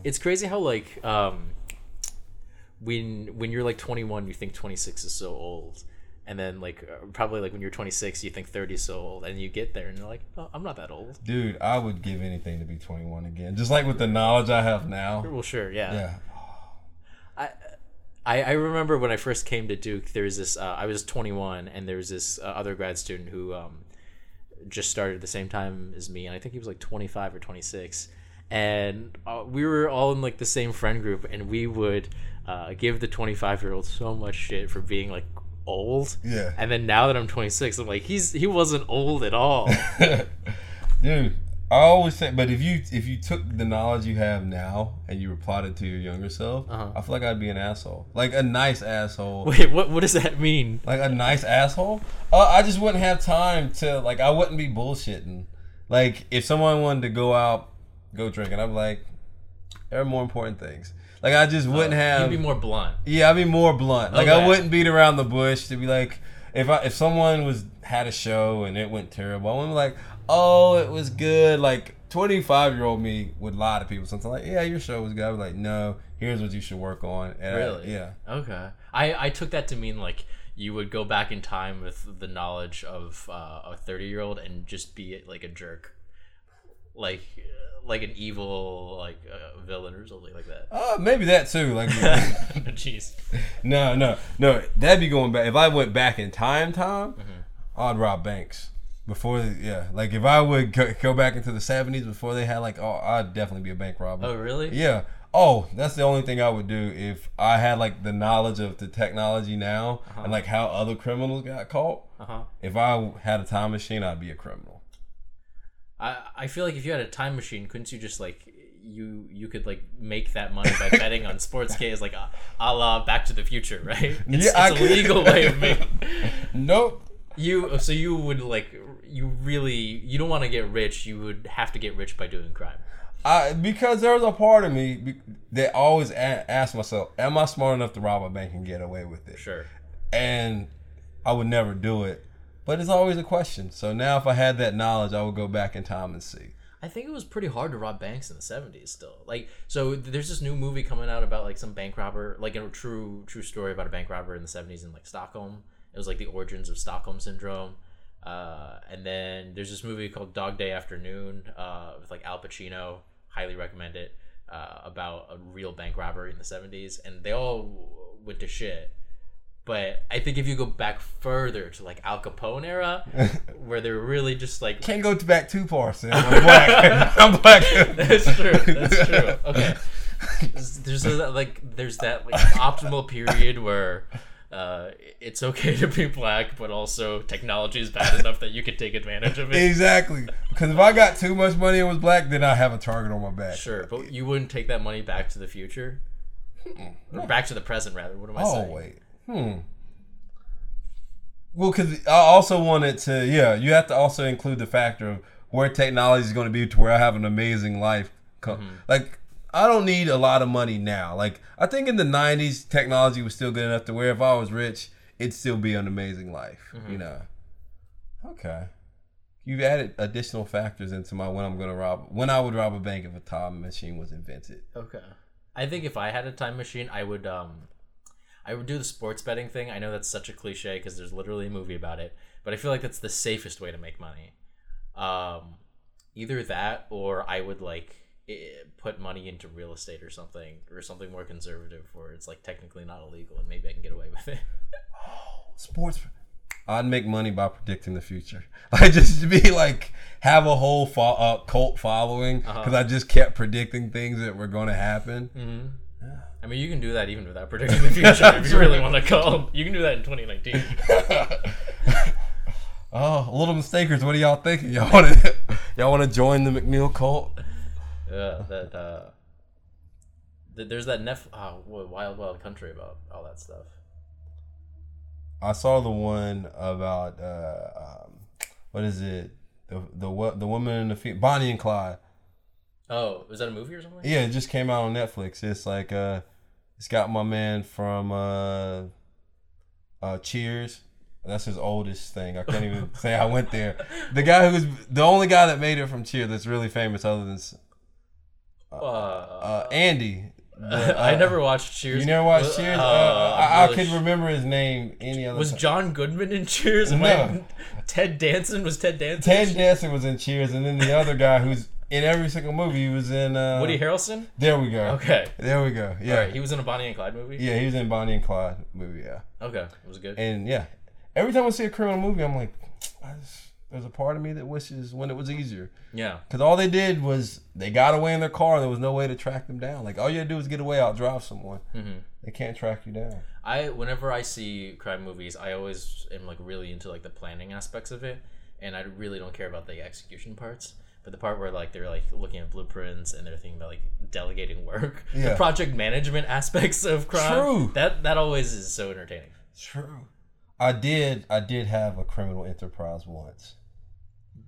It's crazy how like um when when you're like 21 you think 26 is so old. And then like uh, probably like when you're 26 you think 30 is so old and you get there and you're like, "Oh, I'm not that old." Dude, I would give anything to be 21 again. Just like with the knowledge I have now. Well, sure, yeah. Yeah. I, I I remember when I first came to Duke, there was this. Uh, I was 21, and there was this uh, other grad student who um, just started at the same time as me, and I think he was like 25 or 26, and uh, we were all in like the same friend group, and we would uh, give the 25 year old so much shit for being like old. Yeah. And then now that I'm 26, I'm like, he's he wasn't old at all. Dude, I always think, but if you if you took the knowledge you have now and you applied it to your younger self, Uh-huh. I feel like I'd be an asshole, like a nice asshole, Wait, what what does that mean? like a nice asshole. Uh, I just wouldn't have time to like. I wouldn't be bullshitting. Like if someone wanted to go out, go drinking, I'm like, there are more important things. Like I just wouldn't have. You'd be more blunt. Yeah, I'd be more blunt. Like I wouldn't beat around the bush to be like, if I if someone was had a show and it went terrible, I wouldn't be like, oh, it was good. Like twenty five year old me would lie to people something like, yeah, your show was good. I'd be like, no, here's what you should work on. And I- Really? yeah. Okay. I I took that to mean like you would go back in time with the knowledge of uh, a 30 year old and just be like a jerk like like an evil like uh, villain or something like that Uh, maybe that too. Like, jeez no, no, no. That'd be going back. If I went back in time, time, I'd rob banks before. Yeah, like if I would go, go back into the seventies before they had like, oh, I'd definitely be a bank robber. oh really Yeah. Oh, that's the only thing I would do if I had like the knowledge of the technology now and like how other criminals got caught. uh-huh If I had a time machine, I'd be a criminal. I, I feel like if you had a time machine, couldn't you just like you you could like make that money by betting on sports games like a, a la Back to the Future, right? It's, Yeah, it's a legal way of making Nope. you. So you would like you really you don't want to get rich. You would have to get rich by doing crime. I because there's a part of me that always a- ask myself, am I smart enough to rob a bank and get away with it? Sure. And I would never do it. But it's always a question. So now if I had that knowledge, I would go back in time and see. I think it was pretty hard to rob banks in the seventies. Still, like, so there's this new movie coming out about like some bank robber, like a true true story about a bank robber in the seventies in like Stockholm. It was like the origins of Stockholm syndrome. Uh, and then there's this movie called Dog Day Afternoon uh, with like Al Pacino. Highly recommend it. Uh, about a real bank robbery in the seventies, and they all went to shit. But I think if you go back further to like Al Capone era, where they're really just like Can't go back too far, Sam. I'm black. I'm black. That's true. That's true. Okay. There's, a, like there's that like optimal period where uh, it's okay to be black, but also technology is bad enough that you can take advantage of it. Exactly. Because if I got too much money and was black, then I have a target on my back. Sure, but you wouldn't take that money back to the future, or back to the present rather. What am I Oh saying? wait. Hmm. Well, because I also wanted to. Yeah, you have to also include the factor of where technology is going to be to where I have an amazing life. Mm-hmm. Like, I don't need a lot of money now. Like, I think in the '90s, technology was still good enough to where if I was rich, it'd still be an amazing life. Mm-hmm. You know. Okay. You've added additional factors into my when I'm going to rob when I would rob a bank if a time machine was invented. Okay. I think if I had a time machine, I would um, I would do the sports betting thing. I know that's such a cliche because there's literally a movie about it, but I feel like that's the safest way to make money. Um, either that or I would like put money into real estate or something or something more conservative where it's like technically not illegal and maybe I can get away with it. sports i'd make money by predicting the future like just to be like have a whole fo- uh, cult following because i just kept predicting things that were going to happen I mean, you can do that even without predicting the future if you really want to call. You can do that in 2019. oh a little mistakers what are y'all thinking y'all want to y'all want to join the mcneil cult Yeah, that uh, th- there's that Nef oh, Wild Wild Country about all that stuff. i saw the one about uh um, what is it the the the woman in the fe- bonnie and clyde Oh, was that a movie or something? Yeah, it just came out on Netflix. It's like uh it's got my man from uh uh Cheers. That's his oldest thing. I can't even say I went there. The guy who's the only guy that made it from Cheers that's really famous other than s- Uh, uh Andy. The, I uh, never watched Cheers. You never watched Cheers? uh, Uh, I, I really could remember his name any other Was time. John Goodman in Cheers? No. Ted Danson was Ted Danson. Ted Danson was in Cheers, and then the other guy who's in every single movie. He was in. Uh, Woody Harrelson. There we go. Okay. There we go. Yeah. Right, he was in a Bonnie and Clyde movie. Yeah, he was in Bonnie and Clyde movie. Yeah. Okay, it was good? And yeah, every time I see a criminal movie, I'm like, just, there's a part of me that wishes when it was easier. Yeah. Because all they did was they got away in their car and there was no way to track them down. Like all you had to do was get away, out drive someone. Mhm. They can't track you down. I whenever I see crime movies, I always am like really into like the planning aspects of it, and I really don't care about the execution parts. But the part where like they're like looking at blueprints and they're thinking about like delegating work, the project management aspects of crime, True. that that always is so entertaining. True. I did. I did have a criminal enterprise once.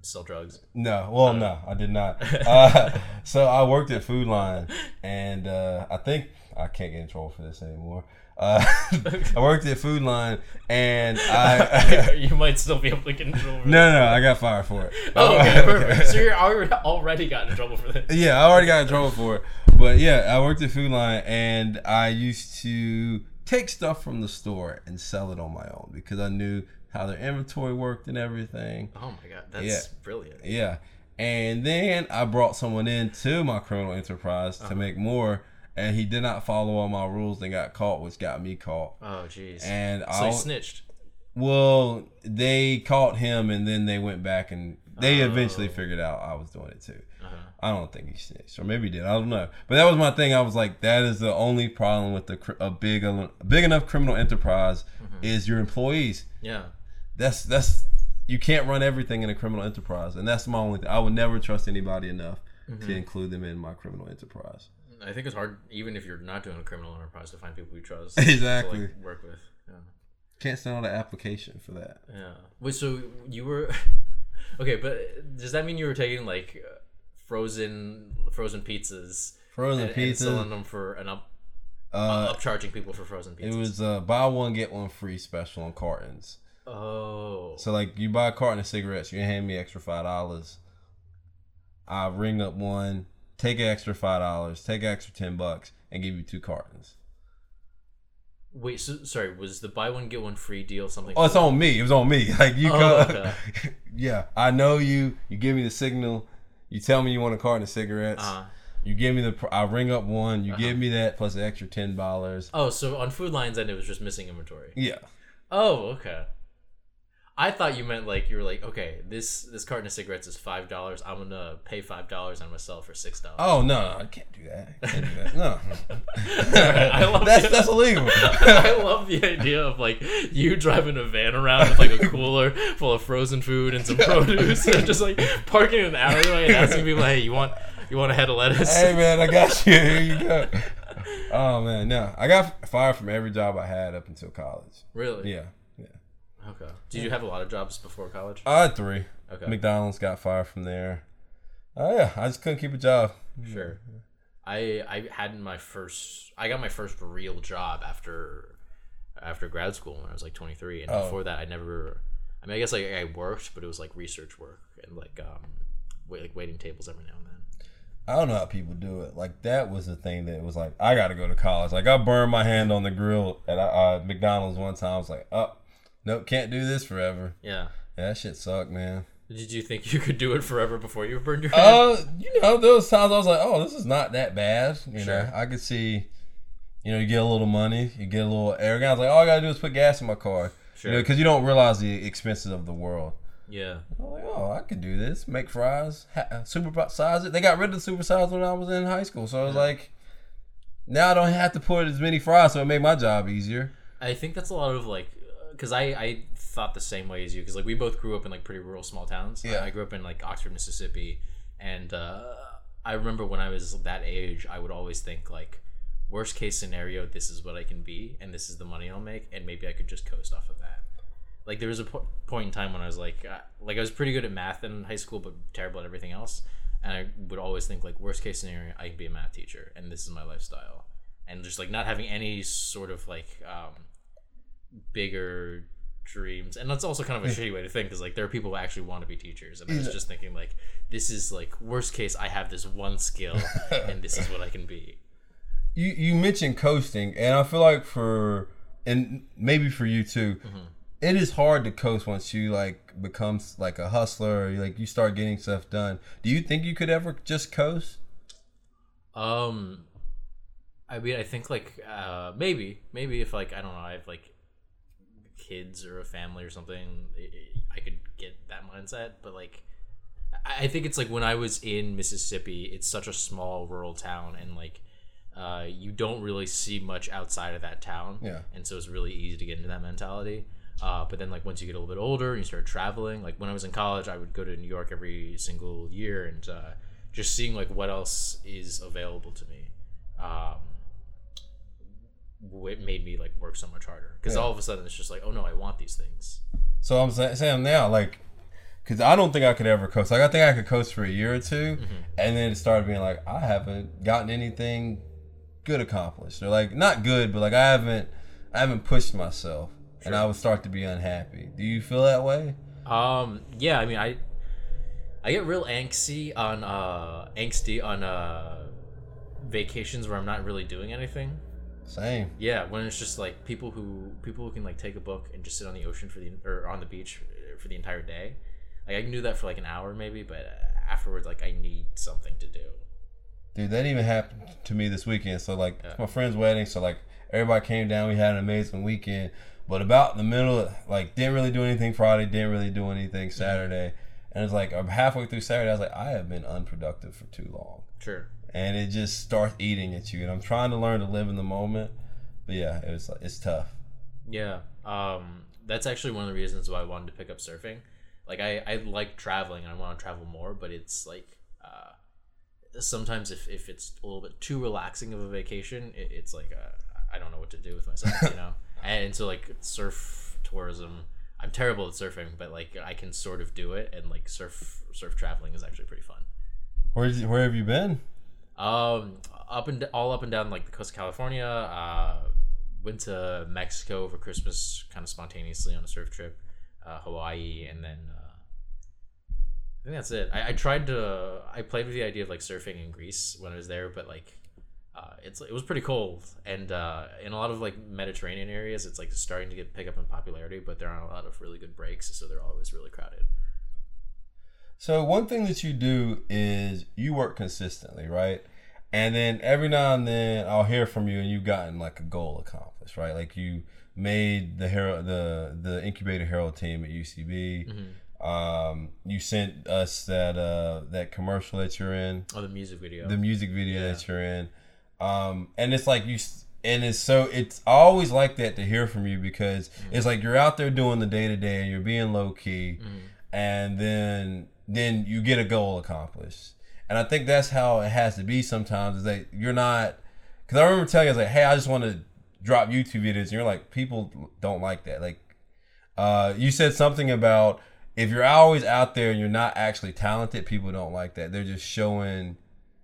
Sell drugs. No, well, no, I did not. Uh, so I worked at Food Lion, and uh, I think I can't get in trouble for this anymore. Uh, I worked at Food Lion, and I you might still be able to get in trouble. For no, no, no, I got fired for it. Oh, okay, perfect. So you're already already got in trouble for this. yeah, I already got in trouble for it. But yeah, I worked at Food Lion, and I used to take stuff from the store and sell it on my own because I knew how their inventory worked and everything. Oh my god, that's Yeah. brilliant. Yeah. And then I brought someone into my criminal enterprise Uh-huh. to make more, and he did not follow all my rules and got caught, which got me caught. Oh jeez. And so I he snitched. well, they caught him, and then they went back and they eventually Oh. figured out I was doing it too. Uh-huh. I don't think he snitched, or maybe he did. I don't know. But that was my thing. I was like, that is the only problem with the a big a big enough criminal enterprise Mm-hmm. is your employees. Yeah. That's that's you can't run everything in a criminal enterprise, and that's my only. thing. I would never trust anybody enough Mm-hmm. to include them in my criminal enterprise. I think it's hard, even if you're not doing a criminal enterprise, to find people you trust. Exactly. To, like, work with. Yeah. Can't send out an application for that. Yeah. Wait. So you were okay, but does that mean you were taking like frozen frozen pizzas Frozen and, and selling them for an up Uh, upcharging people for frozen pizzas? it was uh, buy one get one free special on cartons. Oh. So like you buy a carton of cigarettes, you hand me extra five dollars. I ring up one, take an extra five dollars, take an extra ten bucks, and give you two cartons. Wait. So sorry. Was the buy one get one free deal something? Oh, it's on me. It was on me. Like you Oh, come, okay. yeah. I know you. You give me the signal. You tell me you want a carton of cigarettes. Uh, You give me the. I ring up one. You give me that plus the extra ten dollars. oh, so on Food Lions, and it was just missing inventory. Yeah. Oh, okay. I thought you meant like you were like, okay, this this carton of cigarettes is five dollars. I'm gonna pay five dollars. I'm gonna sell for six dollars. Oh no, I can't do that. I can't do that. No, I love that's the- that's illegal. I love the idea of like you driving a van around with like a cooler full of frozen food and some produce, and just like parking in an alleyway and asking people, "Hey, you want you want a head of lettuce?" hey man, I got you. Here you go. Oh man, no, I got fired from every job I had up until college. Really? Yeah. Okay. Did you have a lot of jobs before college? I had three. Okay. McDonald's got fired from there. Oh yeah, I just couldn't keep a job. Sure. I I had my first I got my first real job after after grad school when I was like 23 and Oh. before that I never I mean I guess like I worked but it was like research work and like um wait, like waiting tables every now and then. I don't know how people do it. Like that was the thing that was like I got to go to college. Like I burned my hand on the grill at uh, McDonald's one time. I was like, oh, nope, can't do this forever. Yeah. Yeah, that shit sucked, man. Did you think you could do it forever before you burned your hand? Uh, you know, those times I was like, oh, this is not that bad. You Sure. know, I could see, you know, you get a little money, you get a little arrogant. I was like, all I gotta do is put gas in my car. Sure. You know, because you don't realize the expenses of the world. yeah. I'm like, oh, I could do this. Make fries, ha- supersize it. They got rid of the super size when I was in high school, so I was like, now I don't have to put as many fries, so it made my job easier. I think that's a lot of like, because I I thought the same way as you because like we both grew up in like pretty rural small towns. Yeah. I, I grew up in like Oxford, Mississippi, and uh, I remember when I was that age, I would always think like, worst case scenario, this is what I can be, and this is the money I'll make, and maybe I could just coast off of that. Like there was a po- point in time when I was like, uh, like I was pretty good at math in high school, but terrible at everything else. And I would always think like, worst case scenario, I can be a math teacher, and this is my lifestyle. And just like not having any sort of like um, bigger dreams. And that's also kind of a shitty way to think because like there are people who actually want to be teachers and i was just thinking like this is like worst case i have this one skill and this is what i can be. You you mentioned coasting, and I feel like for and maybe for you too, it is hard to coast once you like becomes like a hustler, or you, like you start getting stuff done. Do you think you could ever just coast? um i mean i think like uh maybe maybe if like i don't know i have like kids or a family or something i- i could get that mindset but like I I think it's like when I was in Mississippi, it's such a small rural town, and like uh, you don't really see much outside of that town. Yeah. And so it's really easy to get into that mentality. Uh, but then like once you get a little bit older and you start traveling, like when I was in college, I would go to New York every single year and uh, just seeing like what else is available to me. Um, it made me like work so much harder because Yeah. all of a sudden it's just like, oh no, I want these things. So I'm sa- saying now, like, because I don't think I could ever coast. Like, I think I could coast for a year or 2 and then it started being like, I haven't gotten anything good accomplished, or like not good, but like I haven't, I haven't pushed myself, and I would start to be unhappy. Do you feel that way? Um, yeah, I mean, I I get real angsty on uh angsty on uh vacations where I'm not really doing anything. Same. Yeah, when it's just like people who people who can like take a book and just sit on the ocean for the or on the beach uh, for the entire day. Like I can do that for like an hour maybe, but uh, afterwards like I need something to do. Dude, that even happened to me this weekend. So like Yeah. it's my friend's wedding, so like everybody came down. We had an amazing weekend. But about in the middle, like didn't really do anything Friday, didn't really do anything mm-hmm. Saturday, and it's like I'm halfway through Saturday. I was like, I have been unproductive for too long, Sure. And it just starts eating at you. And I'm trying to learn to live in the moment, but yeah, it was it's tough. Yeah. Um that's actually one of the reasons why I wanted to pick up surfing. Like I I like traveling and I want to travel more, but it's like uh sometimes if if it's a little bit too relaxing of a vacation, it, it's like uh, I don't know what to do with myself, you know. And so like surf tourism, I'm terrible at surfing, but like I can sort of do it and like surf surf traveling is actually pretty fun. Where where have you been? Um, up and all up and down like the coast of California. Uh, went to Mexico over Christmas, kind of spontaneously on a surf trip. Uh, Hawaii, and then uh, I think that's it. I, I tried to. I played with the idea of like surfing in Greece when I was there, but like. Uh, it's it was pretty cold, and uh, in a lot of like Mediterranean areas, it's like starting to get pick up in popularity, but there aren't a lot of really good breaks, so they're always really crowded. So one thing that you do is you work consistently, right? And then every now and then I'll hear from you and you've gotten like a goal accomplished, right? Like you made the hero the the incubator Harold team at UCB. Um, you sent us that uh that commercial that you're in, Oh, the music video. the music video Yeah. that you're in. Um, and it's like you and it's so it's always like that to hear from you because it's like you're out there doing the day to day and you're being low key and then then you get a goal accomplished. And I think that's how it has to be sometimes. Is that you're not because I remember telling you I was like, hey, I just want to drop YouTube videos, and you're like, people don't like that. Like, uh, you said something about if you're always out there and you're not actually talented, people don't like that. They're just showing.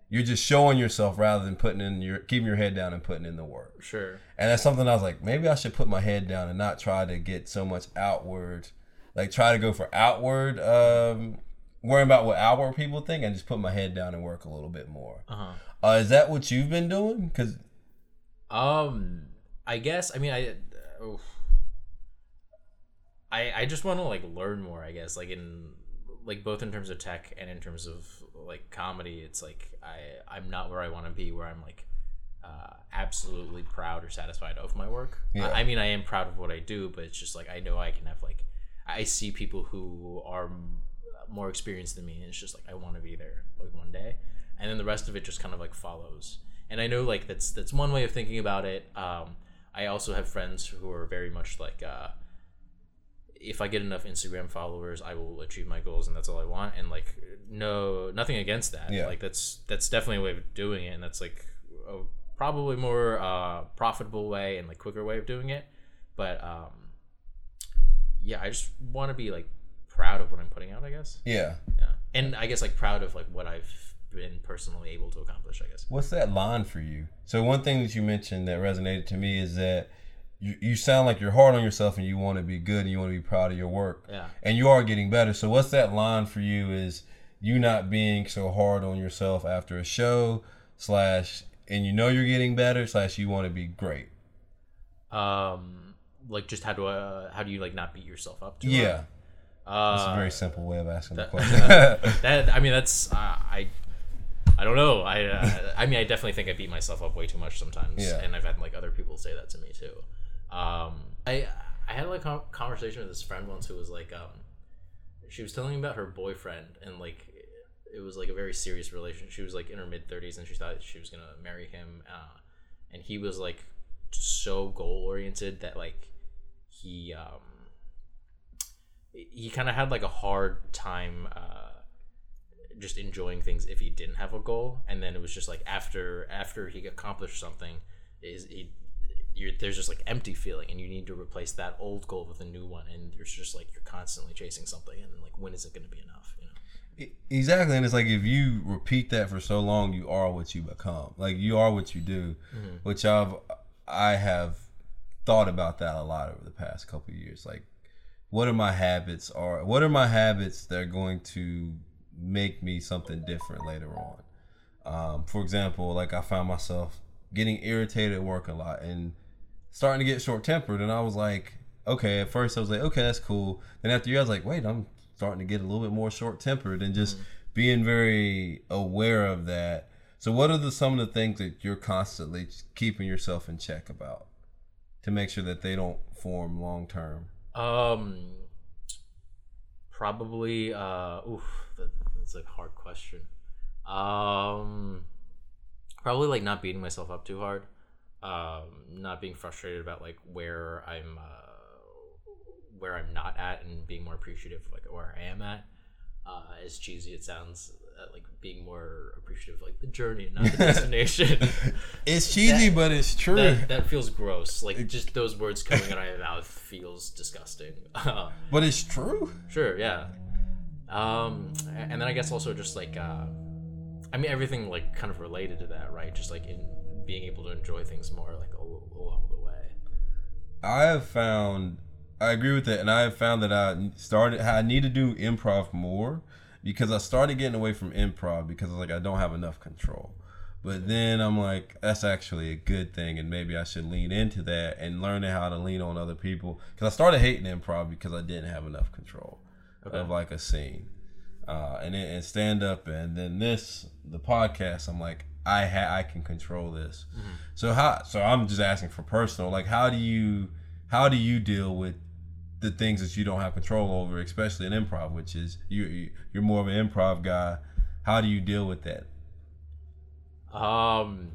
You're just showing yourself rather than putting in your keeping your head down and putting in the work. sure. And that's something I was like, maybe I should put my head down and not try to get so much outward, like try to go for outward, um, worrying about what outward people think, and just put my head down and work a little bit more. Uh-huh. Uh, is that what you've been doing? Because Um, I guess. I mean, I, oof. I, I just want to like learn more. I guess like in like both in terms of tech and in terms of like comedy. It's like I I'm not where I want to be. Where I'm like uh, absolutely proud or satisfied of my work. Yeah. I, I mean, I am proud of what I do, but it's just like I know I can have like I see people who are more experienced than me, and it's just like I want to be there like one day, and then the rest of it just kind of like follows. And I know like that's that's one way of thinking about it. Um, I also have friends who are very much like. Uh, if I get enough Instagram followers, I will achieve my goals, and that's all I want. And like, no, nothing against that. Yeah. Like that's that's definitely a way of doing it, and that's like a probably more uh, profitable way and like quicker way of doing it. But um, yeah, I just want to be like proud of what I'm putting out. I guess. yeah, Yeah, and I guess like proud of like what I've been personally able to accomplish. I guess. what's that line for you? So one thing that you mentioned that resonated to me is that you, you sound like you're hard on yourself and you want to be good and you want to be proud of your work. Yeah. and you are getting better. So what's that line for you? Is you not being so hard on yourself after a show slash, and you know you're getting better slash you want to be great. Um, like just how do I, how do you like not beat yourself up? Yeah, hard? that's Uh, a very simple way of asking the that- question. that I mean that's uh, I I don't know I uh, I mean I definitely think I beat myself up way too much sometimes Yeah. and I've had like other people say that to me too um I I had like a conversation with this friend once who was like um she was telling me about her boyfriend and like it was like a very serious relationship she was like in her mid 30s and she thought she was gonna marry him uh, and he was like so goal oriented that like he um he kind of had like a hard time uh just enjoying things if he didn't have a goal and then it was just like after after he accomplished something is he you're, there's just like empty feeling and you need to replace that old goal with a new one and there's just like you're constantly chasing something and like when is it going to be enough you know exactly, and it's like if you repeat that for so long, you are what you become. Like you are what you do, which I've I have thought about that a lot over the past couple of years. Like, what are my habits? Are what are my habits that are going to make me something different later on? Um, for example, like I found myself getting irritated at work a lot and starting to get short tempered. And I was like, okay, at first I was like, okay, that's cool. Then after you, I was like, wait, I'm starting to get a little bit more short tempered and just being very aware of that. So, what are the some of the things that you're constantly keeping yourself in check about to make sure that they don't form long term? Um, probably. Uh, oof, that, that's a hard question. Um, probably like not beating myself up too hard. Um, not being frustrated about like where I'm, uh, where I'm not at, and being more appreciative of like where I am at. Uh, as cheesy it sounds, uh, like being more appreciative of like the journey, not the destination. It's cheesy, but it's true. that, that feels gross. Like just those words coming out of my mouth feels disgusting. but it's true. Sure, yeah. Um, and then I guess also just like, uh, I mean, everything like kind of related to that, right? Just like in being able to enjoy things more, like along the way. I have found I agree with that, and I have found that I started I need to do improv more because I started getting away from improv because I was like I don't have enough control. But then I'm like that's actually a good thing, and maybe I should lean into that and learning how to lean on other people because I started hating improv because I didn't have enough control of like a scene. Uh, and then and stand up, and then this the podcast. I'm like, I ha- I can control this. So how? So I'm just asking for personal. Like, how do you how do you deal with the things that you don't have control over, especially in improv, which is you you- you're more of an improv guy. How do you deal with that? Um,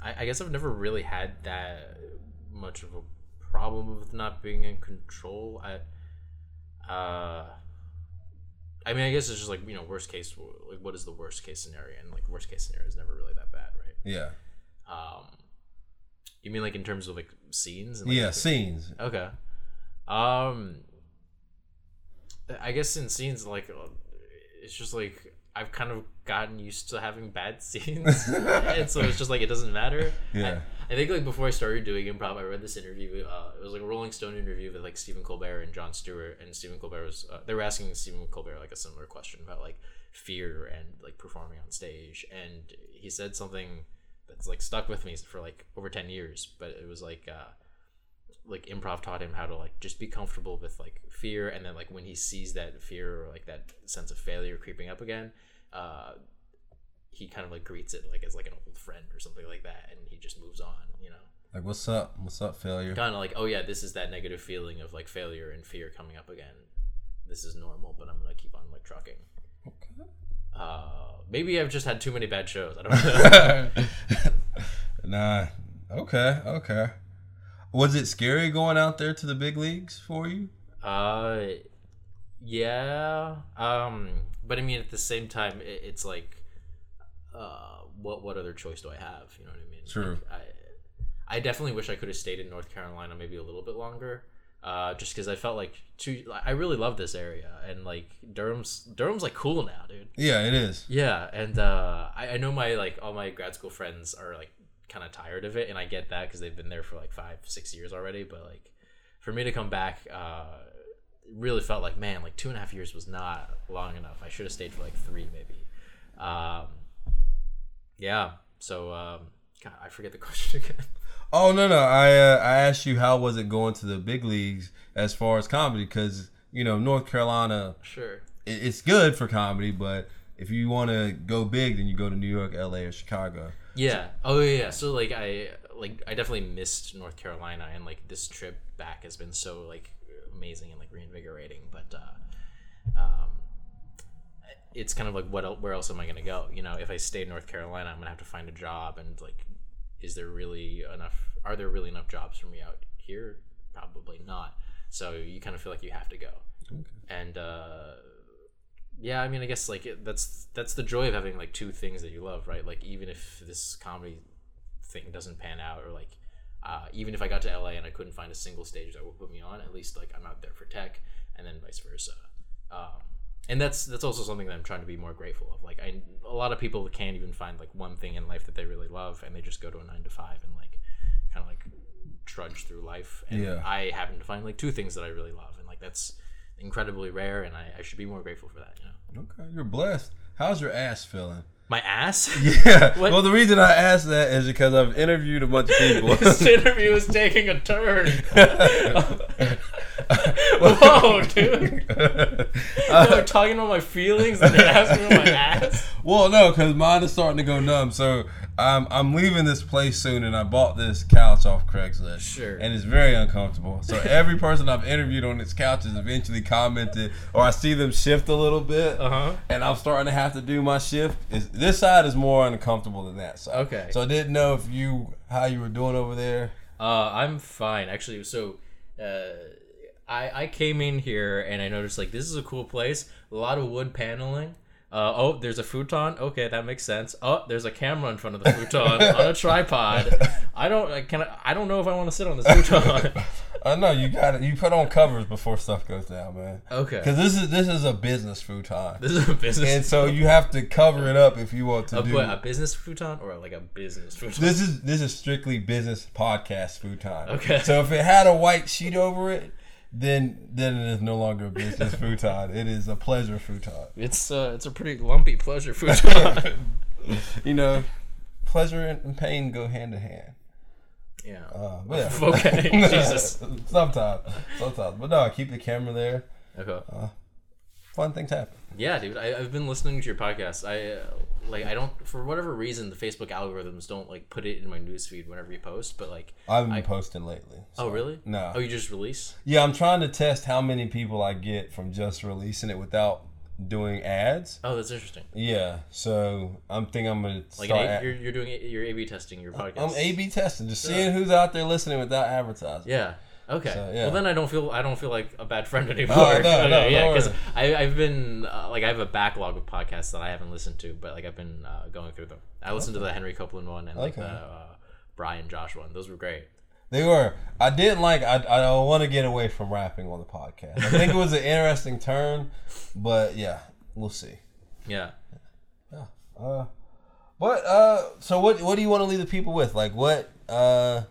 I, I guess I've never really had that much of a problem with not being in control. I, uh, I mean, I guess it's just like you know, worst case. Like, what is the worst case scenario? And like, worst case scenario is never really that bad, right? Yeah, Um, you mean like in terms of like scenes? And, like, yeah, scenes. Okay. Um, I guess in scenes like uh, it's just like I've kind of gotten used to having bad scenes, and so it's just like it doesn't matter. Yeah. I, I think like before I started doing improv, I read this interview. Uh, it was like a Rolling Stone interview with like Stephen Colbert and Jon Stewart, and Stephen Colbert was uh, they were asking Stephen Colbert like a similar question about like fear and like performing on stage, and he said something that's like stuck with me for like over ten years. But it was like. Uh, like improv taught him how to like just be comfortable with like fear and then like when he sees that fear or like that sense of failure creeping up again uh he kind of like greets it like as like an old friend or something like that and he just moves on you know Like, what's up? What's up, failure? kind of like oh yeah this is that negative feeling of like failure and fear coming up again this is normal but i'm gonna keep on like trucking Okay. uh maybe i've just had too many bad shows i don't know nah. Okay. Okay. Was it scary going out there to the big leagues for you? Uh, yeah. Um, but I mean, at the same time, it, it's like, uh, what what other choice do I have? You know what I mean? True. Like, I I definitely wish I could have stayed in North Carolina maybe a little bit longer. Uh, just because I felt like too, I really love this area and like Durham's Durham's like cool now, dude. Yeah, it is. Yeah, and uh, I, I know my like all my grad school friends are like kind of tired of it, and I get that because they've been there for like five, six years already. But like, for me to come back, uh, really felt like man, like two and a half years was not long enough. I should have stayed for like three, maybe. Um, yeah. So um, God, I forget the question again. Oh no no! I uh, I asked you how was it going to the big leagues as far as comedy because you know North Carolina sure. it, it's good for comedy, but if you want to go big, then you go to New York, L.A., or Chicago. Yeah. Oh yeah. So like I like I definitely missed North Carolina and like this trip back has been so like amazing and like reinvigorating. But uh, um, it's kind of like what el- where else am I gonna go? You know, if I stay in North Carolina, I'm gonna have to find a job and like, is there really enough? Are there really enough jobs for me out here? Probably not. So you kind of feel like you have to go. And uh, yeah, I mean, I guess like it, that's that's the joy of having like two things that you love, right? Like even if this comedy thing doesn't pan out, or like uh, even if I got to LA and I couldn't find a single stage that would put me on, at least like I'm out there for tech, and then vice versa. Um, and that's that's also something that I'm trying to be more grateful of. Like I, a lot of people can't even find like one thing in life that they really love, and they just go to a nine to five and like kind of like trudge through life. And Yeah. I happen to find like two things that I really love, and like that's incredibly rare, and I, I should be more grateful for that. You know, Okay, you're blessed. How's your ass feeling? My ass. Yeah. What? Well, the reason I asked that is because I've interviewed a bunch of people. this interview is taking a turn. Whoa, dude! You're talking about my feelings and you're asking about my ass. Well, no, because mine is starting to go numb. So I'm I'm leaving this place soon, and I bought this couch off Craigslist. Sure. And it's very uncomfortable. So every person I've interviewed on this couch has eventually commented, or I see them shift a little bit, Uh huh. and I'm starting to have to do my shift. Is this side is more uncomfortable than that side? Okay. So I didn't know if you how you were doing over there. Uh, I'm fine actually. So, uh, I I came in here and I noticed like this is a cool place. A lot of wood paneling. Uh, oh, there's a futon. Okay, that makes sense. Oh, there's a camera in front of the futon on a tripod. I don't. I can. I don't know if I want to sit on this futon. I know you got it. You put on covers before stuff goes down, man. okay. Because this is this is a business futon. This is a business. and so you have to cover it up if you want to a, do. what, a business futon or like a business futon? This is this is strictly business podcast futon. Okay. So if it had a white sheet over it, then then it is no longer a business futon. It is a pleasure futon. It's uh, it's a pretty lumpy pleasure futon. You know, pleasure and pain go hand in hand. yeah. Uh, yeah. Okay, Jesus. sometimes, sometimes, but no, keep the camera there. Okay. Fun things happen. Yeah, dude. I, I've been listening to your podcast. I uh, like. I don't for whatever reason the Facebook algorithms don't like put it in my newsfeed whenever you post. But like, I haven't I- been posting lately. oh really? No. Oh, you just release? Yeah, I'm trying to test how many people I get from just releasing it without doing ads. Oh, that's interesting. Yeah, so I'm thinking I'm gonna Like start. A- you're you're doing A- you're A/B testing your podcast. I'm A/B testing, just seeing who's out there listening without advertising. Yeah. Okay. So, yeah. Well, then I don't feel I don't feel like a bad friend anymore. Oh, no, no, Okay, yeah, because. I I've been uh, like I have a backlog of podcasts that I haven't listened to, but like I've been uh, going through them. I listened to the Henry Copeland one and like the uh, Brian Josh one. Those were great. They were. I didn't like. I I want to get away from rapping on the podcast. I think it was an interesting turn, but yeah, we'll see. Yeah. Uh, what? Uh, so what? What do you want to leave the people with? Like what? Uh,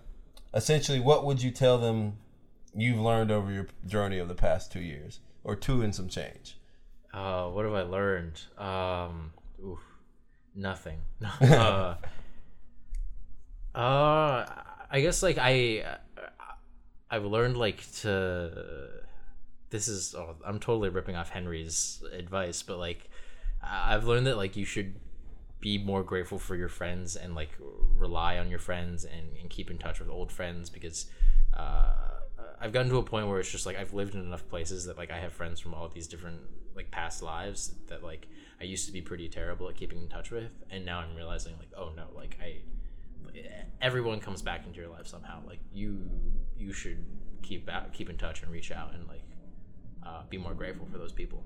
essentially, what would you tell them you've learned over your journey of the past two years, or two and some change? Uh, what have I learned? Um, oof, nothing. uh, uh, I guess like I, I've learned like to. This is oh, I'm totally ripping off Henry's advice, but like I've learned that like you should be more grateful for your friends and like rely on your friends and, and keep in touch with old friends because uh, I've gotten to a point where it's just like I've lived in enough places that like I have friends from all these different like past lives that like I used to be pretty terrible at keeping in touch with and now I'm realizing like oh no like I everyone comes back into your life somehow. Like you you should keep keep in touch and reach out and like uh, be more grateful for those people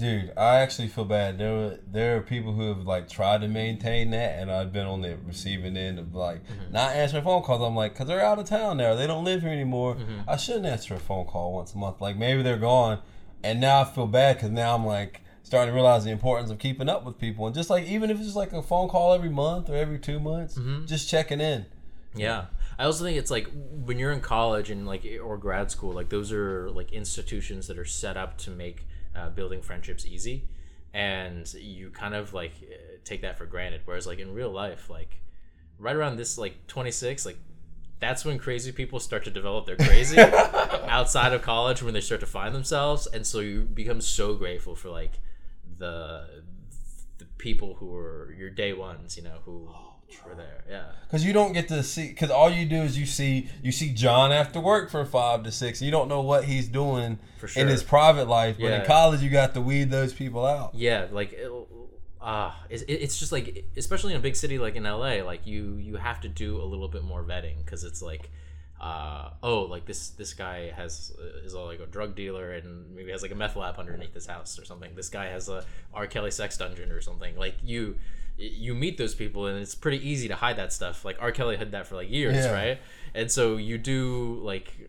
Dude, I actually feel bad. There were there are people who have like tried to maintain that, and I've been on the receiving end of like mm-hmm. not answering phone calls. I'm like, cause they're out of town now. They don't live here anymore. Mm-hmm. I shouldn't answer a phone call once a month. Like maybe they're gone, and now I feel bad because now I'm like starting to realize the importance of keeping up with people and just like even if it's just like a phone call every month or every two months, mm-hmm. just checking in. Yeah. I also think it's like when you're in college and like or grad school, like those are like institutions that are set up to make uh, building friendships easy, and you kind of like uh, take that for granted. Whereas like in real life, like right around this like 26, like that's when crazy people start to develop their crazy outside of college when they start to find themselves, and so you become so grateful for like the the people who are your day ones, you know, who were there. Yeah. Cause you don't get to see, cause all you do is you see you see John after work for five to six. You don't know what he's doing For sure. in his private life, but in college you got to weed those people out. yeah like it, uh it's, it's just like especially in a big city like in la like you you have to do a little bit more vetting because it's like uh oh like this this guy has uh, is like a drug dealer and maybe has like a meth lab underneath his house or something this guy has a r kelly sex dungeon or something like you you meet those people and it's pretty easy to hide that stuff like r kelly had that for like years Yeah. right and so you do like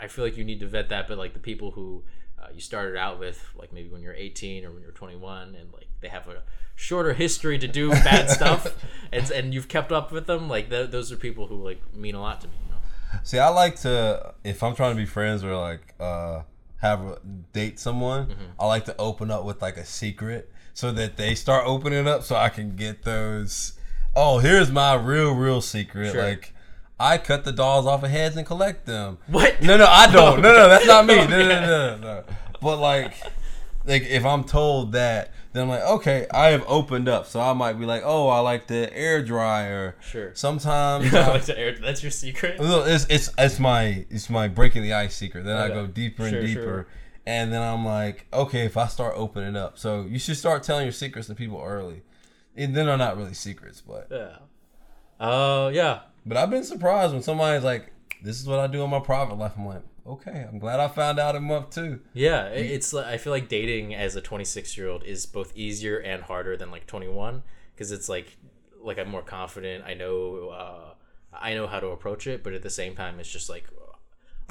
I feel like you need to vet that, but like the people who uh, you started out with, like maybe when you're 18 or when you're 21, and like they have a shorter history to do bad stuff, and and you've kept up with them, like th- those are people who like mean a lot to me. You know? See, I like to if I'm trying to be friends or like uh have a date someone, Mm-hmm. I like to open up with like a secret so that they start opening up so I can get those. Oh, here's my real, real secret. Sure. Like, I cut the dolls off of heads and collect them. What? No, no, I don't. No, no, that's not me. No, no, no, no, no. But like, like if I'm told that, then I'm like, okay, I have opened up. So I might be like, oh, I like the air dryer. Sure. Sometimes. I I- like to air- That's your secret. no, it's it's it's my it's my breaking the ice secret. Then I go deeper and Sure, deeper, sure. And then I'm like, okay, if I start opening up, so you should start telling your secrets to people early. And then they're not really secrets, but Yeah. Oh yeah. but I've been surprised when somebody's like, "This is what I do in my private life." I'm like, okay, I'm glad I found out a month too. Yeah, it- it's like I feel like dating as a 26 year old is both easier and harder than like 21 because it's like like I'm more confident. I know uh, I know how to approach it, but at the same time, it's just like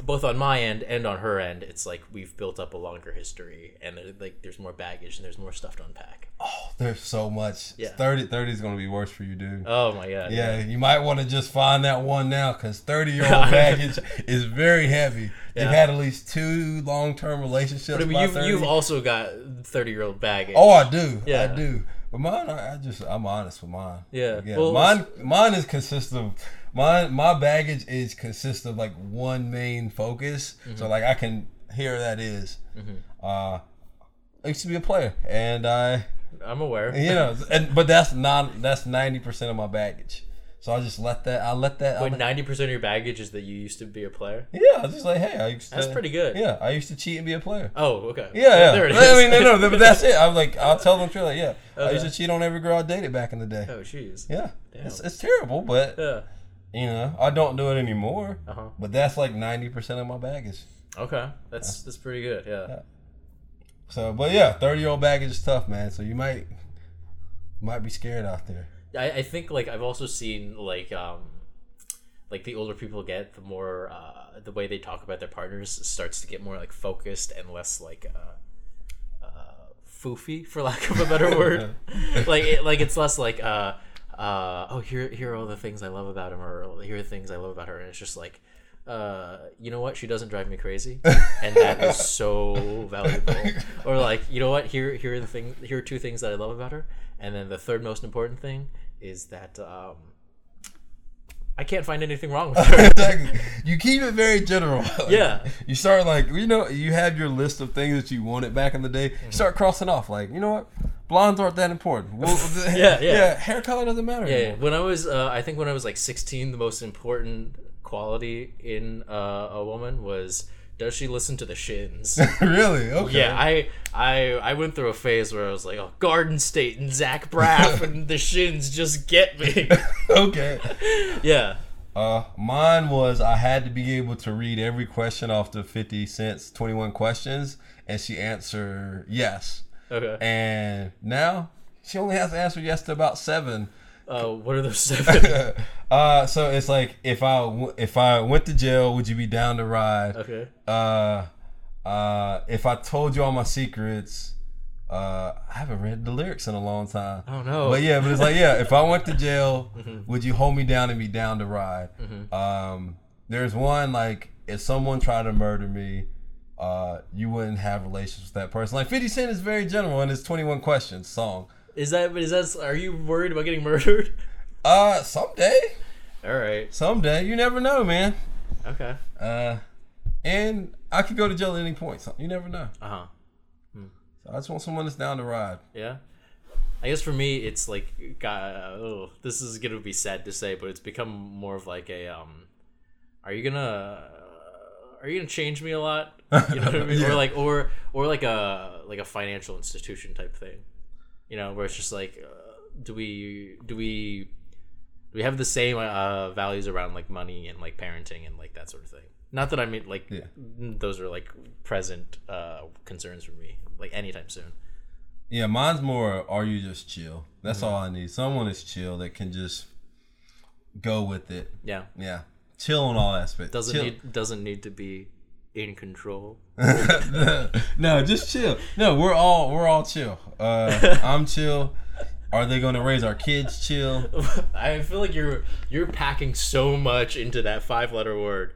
both on my end and on her end, it's like we've built up a longer history and like there's more baggage and there's more stuff to unpack. Oh, there's so much. Yeah. 30 30 is gonna be worse for you, dude. Oh my god. Yeah, you might want to just find that one now because 30 year old baggage is very heavy. You've had at least two long term relationships. But I mean, you've, 30. you've also got 30 year old baggage. Oh, I do. Yeah. I do. But mine, I, I just, I'm honest with mine. Yeah. Yeah. Well, mine, mine is consistent of, mine, my baggage is consist of like one main focus. Mm-hmm. So like I can hear that is, uh, I used to be a player and I, I'm aware. you know, and, but that's not, that's 90% of my baggage. So I just let that, I let that, But let- 90% of your baggage is that you used to be a player. yeah, I was just like, hey, I used to, That's pretty good. Yeah. I used to cheat and be a player. Oh, okay. Yeah, yeah. There it is. I mean, no, no, but that's it. I'm like, I'll tell them truly. Yeah, I used Okay. to cheat on every girl I dated back in the day. Oh, jeez. Yeah, it's, it's terrible, but Yeah. You know, I don't do it anymore. Uh huh. But that's like ninety percent of my baggage. Okay, that's that's pretty good. Yeah. So, but yeah, thirty year old baggage is tough, man. So you might might be scared out there. I, I think like I've also seen like um like the older people get, the more uh, the way they talk about their partners starts to get more like focused and less like uh, uh, foofy, for lack of a better word. like it, like it's less like uh, uh, oh here here are all the things I love about him, or here are the things I love about her, and it's just like. Uh, you know what? She doesn't drive me crazy, and that is so valuable. Or like, you know what? Here, here are the thing. Here are two things that I love about her, and then the third most important thing is that um, I can't find anything wrong with her. exactly. You keep it very general. Like, Yeah. You start like you know you have your list of things that you wanted back in the day. Mm-hmm. You start crossing off like you know what, blondes aren't that important. Well, Yeah, yeah. Hair color doesn't matter. Yeah, anymore. when I was, uh, I think when I was like 16, the most important quality in uh, a woman was does she listen to the Shins? really? Okay. Yeah, I, I, I went through a phase where I was like, oh, Garden State and Zach Braff and the Shins just get me. okay. yeah. Uh, mine was I had to be able to read every question off the 50 Cent's, 21 questions, and she answered yes. Okay. And now she only has to answer yes to about seven. Uh, what are those seven? uh, so it's like if I w- if I went to jail, would you be down to ride? okay. Uh, uh, if I told you all my secrets, uh, I haven't read the lyrics in a long time. I don't know. But yeah, but it's like yeah, if I went to jail, Mm-hmm. would you hold me down and be down to ride? Um, there's one like if someone tried to murder me, uh, you wouldn't have relations with that person. Like 50 Cent is very general in his 21 questions song. Is that is that? Are you worried about getting murdered? Uh, someday, All right. someday, you never know, man. Okay. Uh, and I could go to jail at any point. So you never know. Uh huh. So I just want someone that's down to ride. Yeah. I guess for me, it's like, God, oh, this is gonna be sad to say, but it's become more of like a, um, are you gonna, are you gonna change me a lot? You know what I mean? Yeah. Or like, or or like a like a financial institution type thing, you know, where it's just like, uh, do we do we do we have the same uh, values around like money and like parenting and like that sort of thing? Not that I mean like Yeah. those are like present uh, concerns for me, like anytime soon. Yeah, mine's more. Are you just chill? That's Mm-hmm. all I need. Someone is chill that can just go with it. Yeah. Yeah, chill on all aspects. doesn't Chill. need doesn't need to be in control. no, just chill. No, we're all we're all chill. Uh, I'm chill. Are they going to raise our kids chill? I feel like you're you're packing so much into that five letter word.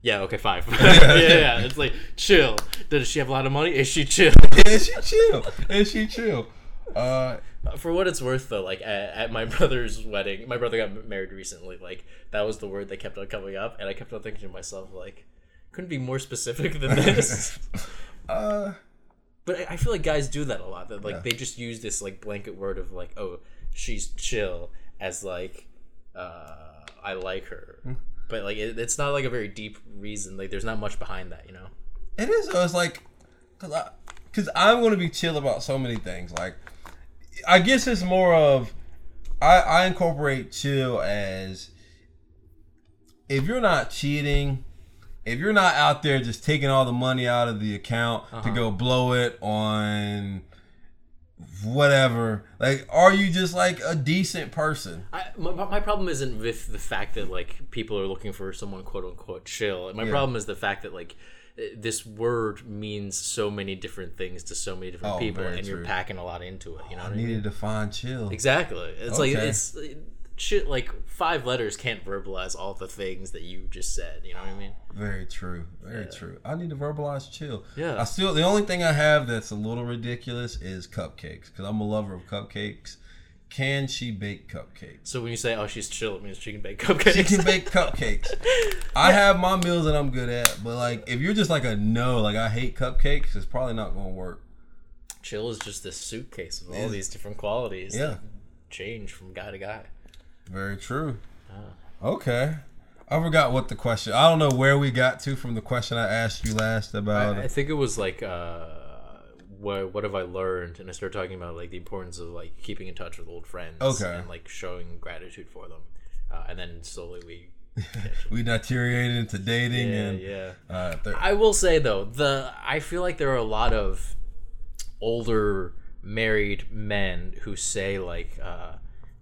Yeah, okay, five. yeah, yeah, it's like chill. Does she have a lot of money? Is she chill? Is she chill? Is she chill? Uh, For what it's worth, though, like at, at my brother's wedding, my brother got married recently. Like that was the word that kept on coming up, and I kept on thinking to myself, like, couldn't be more specific than this. uh, but I- I feel like guys do that a lot. That like Yeah. they just use this like blanket word of like, oh, she's chill, as like, uh, I like her. Hmm. But like, it, it's not like a very deep reason. Like, there's not much behind that, you know. It is. though. It's like, cause I, cause I'm gonna be chill about so many things. Like, I guess it's more of, I, I incorporate chill as, if you're not cheating, if you're not out there just taking all the money out of the account to uh-huh. go blow it on whatever, like, are you just like a decent person? I, my, my problem isn't with the fact that like people are looking for someone quote unquote chill. My Yeah. problem is the fact that like this word means so many different things to so many different Oh, people, and you're packing a lot into it. You know what I I mean? needed to find chill. Exactly. It's like it's shit. Like five letters can't verbalize all the things that you just said. You know what I mean? Very true. Very true. I need to verbalize chill. Yeah. I still the only thing I have that's a little ridiculous is cupcakes because I'm a lover of cupcakes. Can she bake cupcakes? So when you say oh she's chill, it means she can bake cupcakes. She can bake cupcakes. I have my meals that I'm good at, but like if you're just like a no, like I hate cupcakes, it's probably not gonna work. chill is just this suitcase of all Yeah. these different qualities. Yeah. that change from guy to guy. Very true. Ah. Okay. I forgot what the question. I don't know where we got to from the question I asked you last about. I, I think it was like uh, what what have I learned, and I started talking about like the importance of like keeping in touch with old friends, Okay. and like showing gratitude for them, uh, and then slowly we. we deteriorated into dating Yeah, and yeah. Uh, I will say though, the I feel like there are a lot of older married men who say like, uh,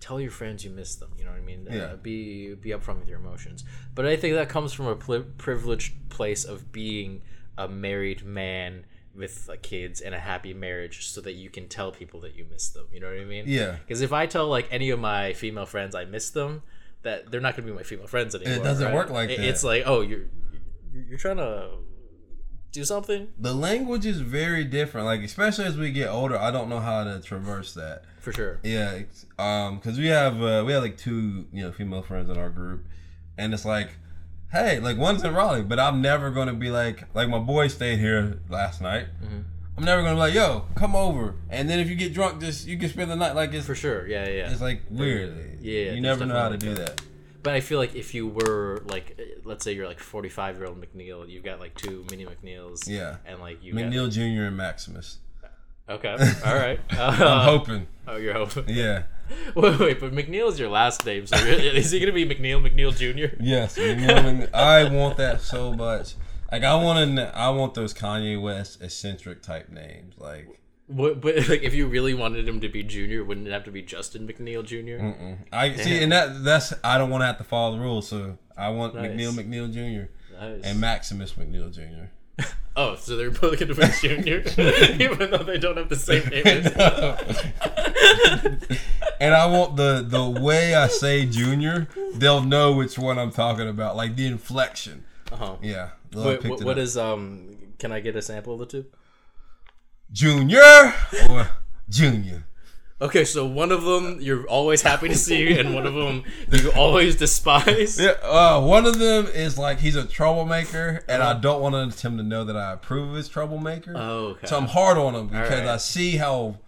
"Tell your friends you miss them." You know what I mean? Yeah. Uh, be be upfront with your emotions. But I think that comes from a pli privileged place of being a married man with uh, kids and a happy marriage, so that you can tell people that you miss them. You know what I mean? yeah. Because if I tell like any of my female friends I miss them, that they're not gonna be my female friends anymore. It doesn't right? work like It- that. It's like, oh, you're you're trying to do something? The language is very different. Like especially as we get older i don't know how to traverse that. For sure. yeah um because we have uh, we have like two you know female friends in our group. And it's like hey like one's in raleigh but i'm never gonna be like like my boy stayed here last night. Mm-hmm. i'm never gonna be like yo come over. And then if you get drunk just you can spend the night like it's For sure, yeah, yeah. it's like weird. Yeah, you never know how to do that But I feel like if you were like, let's say you're like 45 year old McNeil, you've got like two mini McNeils. Yeah. And like you. mcneil jr and maximus okay. All right. i'm Uh, hoping oh, you're hoping. yeah Wait, wait, but McNeil is your last name, so is he gonna be McNeil McNeil Jr.? Yes, McNeil, Mc- I want that so much. Like I want to, I want those Kanye West eccentric type names. Like What, but like, if you really wanted him to be Junior, wouldn't it have to be Justin McNeil Jr.? mm-mm. I see, and that that's I don't want to have to follow the rules. So I want Nice. McNeil McNeil Jr. Nice. and Maximus McNeil Jr. oh, so they're both gonna be Junior, even though they don't have the same name. and I want the the way I say Junior, they'll know which one I'm talking about. Like the inflection. uh-huh. Yeah. they'll Wait, what, it what up. is um? Can I get a sample of the two? Junior or Junior? Okay, so one of them you're always happy to see, and one of them you always despise. Yeah, uh, one of them is like he's a troublemaker, and Uh-huh. I don't want him to know that I approve of his troublemaker. Oh, okay. So I'm hard on him because right. I see how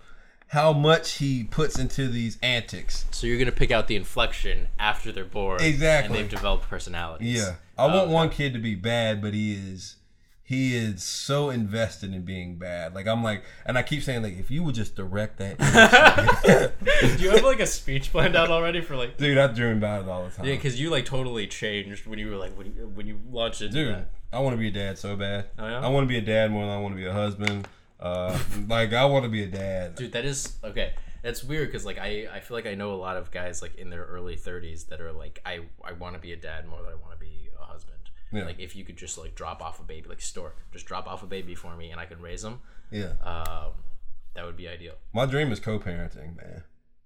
how much he puts into these antics. So you're gonna pick out the inflection after they're bored, Exactly. and they've developed personalities. Yeah, I want okay. one kid to be bad, but he is he is so invested in being bad. Like I'm like, and I keep saying like, if you would just direct that, Do you have like a speech planned out already for like? dude, I dream about it all the time. Yeah, because you like totally changed when you were like when you, when you launched it. dude, that. I want to be a dad so bad. Oh, yeah? I want to be a dad more than I want to be a husband. Uh, like I want to be a dad. Dude, that is okay. That's weird because like I, I feel like I know a lot of guys like in their early 30s that are like I I want to be a dad more than I want to be a husband. Yeah. Like if you could just like drop off a baby like stork, just drop off a baby for me and I can raise them. Yeah. Um, that would be ideal. My dream is co-parenting, man.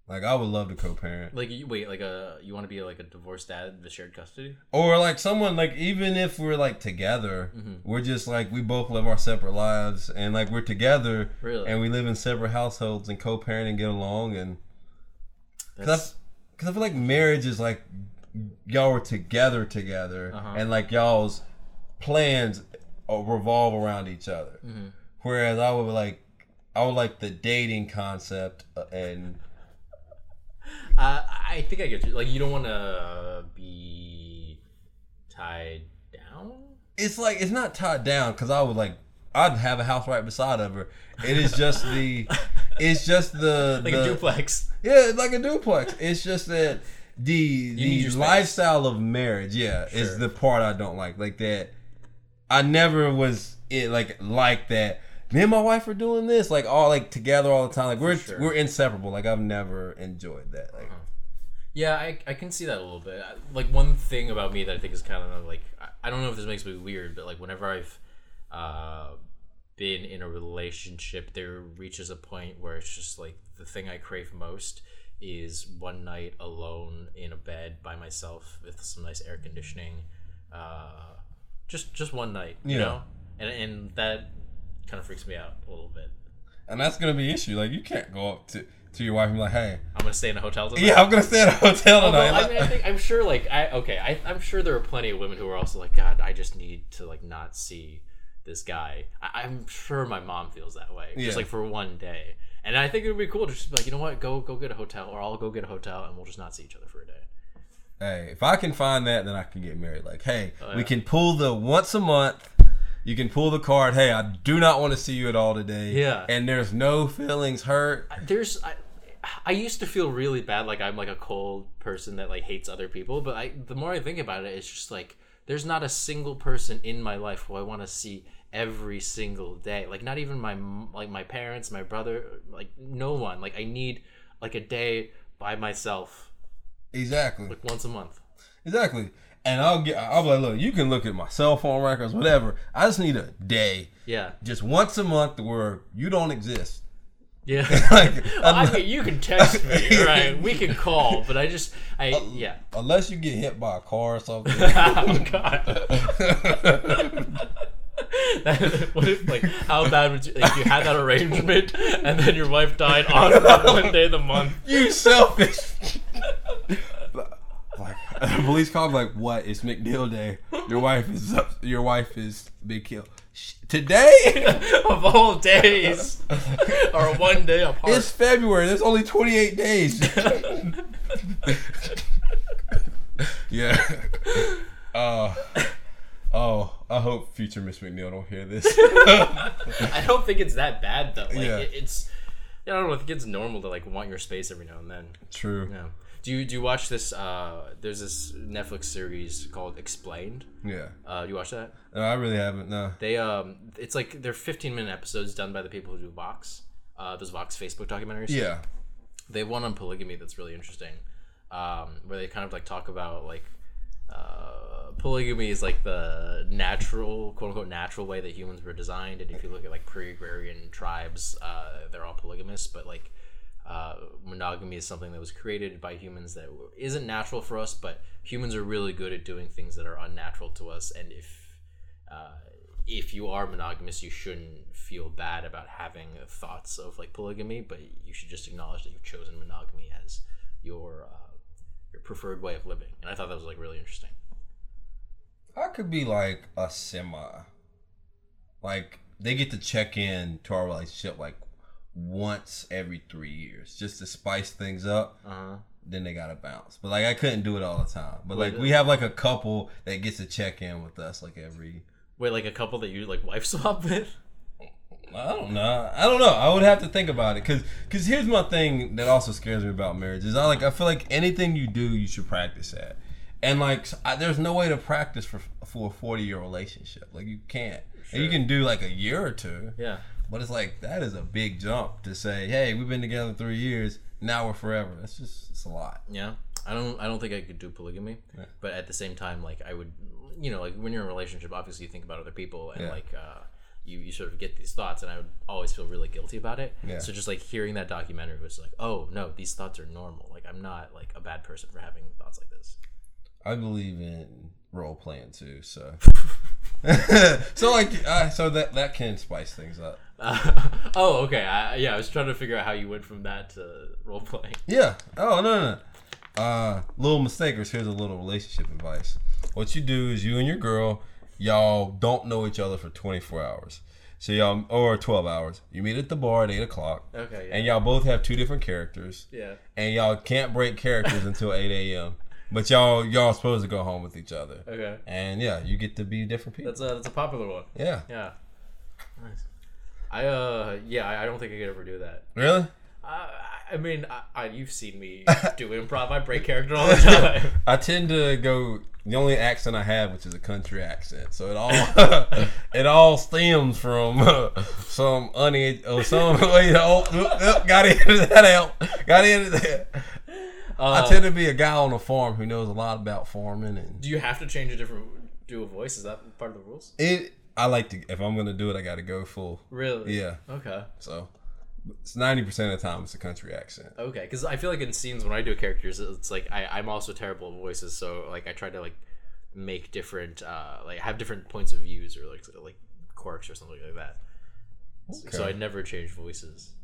Like I would love to co-parent, Like you, wait, like a you want to be like a divorced dad with shared custody? or like someone like even if we're like together, Mm-hmm. we're just like we both live our separate lives, and like we're together, Really? and we live in separate households and co-parent and get along, and because That's I feel like marriage is like y'all were together together, Uh-huh. and like y'all's plans uh, revolve around each other. Mm-hmm. Whereas I would like, I would like the dating concept uh, and Uh, I think I get you. Like, you don't want to be tied down. it's like it's not tied down because I would like I'd have a house right beside of her. It is just the, it's just the Like the- a duplex. Yeah, it's like a duplex. It's just that the the lifestyle of marriage, yeah, Sure. is the part I don't like. Like that, I never was it like like that. Me and my wife are doing this like all like together all the time. Like we're sure. we're inseparable. Like I've never enjoyed that. Like Yeah, I, I can see that a little bit. Like one thing about me that I think is kind of like I, I don't know if this makes me weird, but like whenever I've uh, been in a relationship, there reaches a point where it's just like the thing I crave most is one night alone in a bed by myself with some nice air conditioning. Uh, just just one night, you Yeah. know, and and that kind of freaks me out a little bit. and that's gonna be an issue. Like you can't go up to to your wife and be like, hey, I'm gonna stay in a hotel tonight. yeah, I'm gonna stay in a hotel Although, tonight. I mean, I think I'm sure, like, I okay, I, I'm sure there are plenty of women who are also like, God, I just need to like not see this guy. I, I'm sure my mom feels that way, Yeah. just like for one day. And I think it would be cool to just be like, you know what, go go get a hotel, or I'll go get a hotel, and we'll just not see each other for a day. Hey, if I can find that, then I can get married. Like, hey, Oh, we can pull the once a month. You can pull the card. Hey, I do not want to see you at all today. Yeah. And there's no feelings hurt. There's, I, I used to feel really bad, like I'm like a cold person that like hates other people. But I, the more I think about it, it's just like there's not a single person in my life who I want to see every single day. Like not even my like my parents, my brother, like no one. Like I need like a day by myself, Exactly. like once a month. Exactly. And I'll get. I'll be like, look, you can look at my cell phone records, whatever. I just need a day, Yeah, just once a month, where you don't exist. yeah. like, Well, I mean, you can text me, right? We can call, but I just, I uh, yeah. unless you get hit by a car or something. oh God. what if like how bad would you like you had that arrangement and then your wife died on that one day of the month? you selfish. like the police call me like, what? It's McNeil Day. Your wife is up. Your wife is Big Kill. Today of all days are one day apart. it's February. There's only 28 days. yeah. Uh. Oh, I hope future Miss McNeil don't hear this. I don't think it's that bad though. Like Yeah. it, it's I don't know. I think it's normal to like want your space every now and then. True. Yeah. Do you do you watch this? Uh, there's this Netflix series called Explained. Yeah. Uh, do you watch that? No, I really haven't. No. They um, it's like they're 15 minute episodes done by the people who do Vox. Uh, those Vox Facebook documentaries. Yeah. They have one on polygamy that's really interesting, um, where they kind of like talk about like uh, polygamy is like the natural, quote unquote, natural way that humans were designed. And if you look at like pre-agrarian tribes, uh, they're all polygamous, but like uh, monogamy is something that was created by humans that isn't natural for us, but humans are really good at doing things that are unnatural to us. And if uh, if you are monogamous, you shouldn't feel bad about having thoughts of like polygamy, but you should just acknowledge that you've chosen monogamy as your uh, your preferred way of living. And I thought that was like really interesting. I could be like a semi. Like they get to check in to our relationship like once every three years, just to spice things up. Uh huh. Then they gotta bounce. But like I couldn't do it all the time. But like Wait, we have like a couple that gets to check in with us like every. Wait, like a couple that you like wife swap with? I don't know. I don't know. I would have to think about it because because here's my thing that also scares me about marriage is I like I feel like anything you do you should practice at, and like I, there's no way to practice for for a 40 year relationship. Like you can't. And you can do like a year or two, Yeah. but it's like that is a big jump to say, hey, we've been together three years, now we're forever. That's just it's a lot. Yeah. I don't I don't think I could do polygamy. Yeah. But at the same time, like I would you know, like when you're in a relationship, obviously you think about other people and Yeah. like uh you, you sort of get these thoughts, and I would always feel really guilty about it. Yeah. So just like hearing that documentary was like, oh no, these thoughts are normal. Like I'm not like a bad person for having thoughts like this. I believe in role playing too, so so like uh, so that that can spice things up. Uh, oh, okay. I, yeah, I was trying to figure out how you went from that to role playing. Yeah. Oh no no. no. Uh, little mistakers. Here's a little relationship advice. What you do is you and your girl, y'all don't know each other for 24 hours. So y'all or 12 hours. You meet at the bar at eight o'clock, Okay. Yeah. and y'all both have two different characters, yeah. and y'all can't break characters until 8 a.m. But y'all y'all supposed to go home with each other, Okay. and yeah, you get to be different people. That's a that's a popular one. yeah. Yeah. Nice. I uh yeah I, I don't think I could ever do that. Really? I I mean I, I you've seen me do improv. I break character all the time. I tend to go the only accent I have, which is a country accent. So it all it all stems from uh, some uneducated or some wait, oh, oh, oh, got into that out. Got into that. I Uh, tend to be a guy on a farm who knows a lot about farming and do you have to change a different do a voice? Is that part of the rules? it. I like to if I'm gonna do it, I got to go full. Really? Yeah. Okay. So it's ninety percent of the time it's a country accent. Okay, because I feel like in scenes when I do characters, it's like I, I'm also terrible at voices, so like I try to like make different, uh, like have different points of views or like like quirks or something like that. okay. So I never change voices.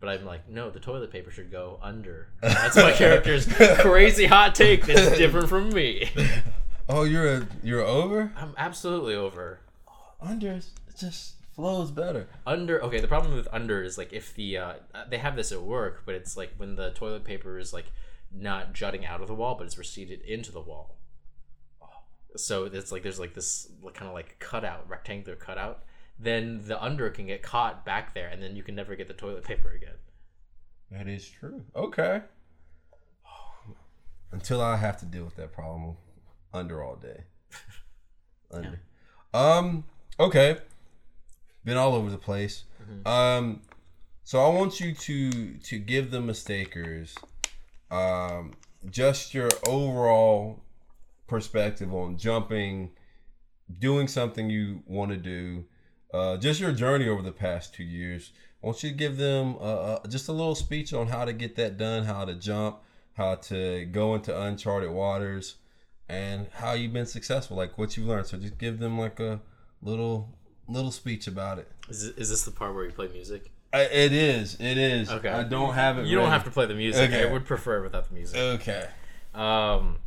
But I'm like, no, the toilet paper should go under. That's my character's crazy hot take that's different from me. Oh, you're a you're over. I'm absolutely over. Under it just flows better. under okay the problem with under is like if the uh they have this at work but it's like when the toilet paper is like not jutting out of the wall but it's receded into the wall so it's like there's like this kind of like cutout rectangular cutout then the under can get caught back there and then you can never get the toilet paper again That is true. Okay. Until I have to deal with that problem under all day. Under. Um. Okay. Been all over the place. Um. So I want you to to give the mistakers, um, just your overall perspective on jumping, doing something you want to do, uh, just your journey over the past two years. I want you to give them uh, uh, just a little speech on how to get that done, how to jump, how to go into uncharted waters, and how you've been successful, like what you've learned. So just give them like a little little speech about it. is, this- is this the part where you play music I, it is. It is. Okay. I don't have it. you don't have to play the music Okay. i would prefer it without the music Okay. um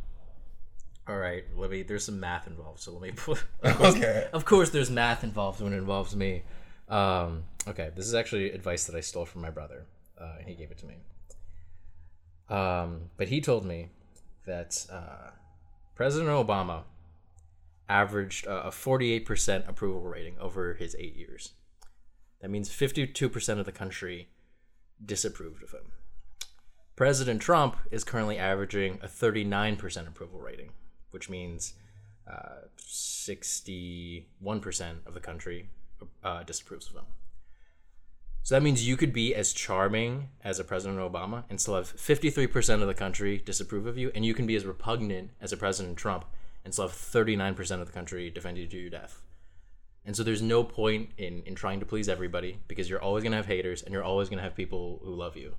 all right let me there's some math involved so let me put Okay. Of course, there's math involved when it involves me. Um, okay, this is actually advice that I stole from my brother, uh, and he gave it to me. Um, but he told me that uh, President Obama averaged uh, a 48% approval rating over his eight years. That means 52% of the country disapproved of him. President Trump is currently averaging a 39% approval rating, which means uh, 61% of the country uh, disapproves of him. So that means you could be as charming as a President Obama and still have 53% of the country disapprove of you, and you can be as repugnant as a President Trump and still have 39% of the country defend you to your death. And so there's no point in, in trying to please everybody because you're always going to have haters and you're always going to have people who love you.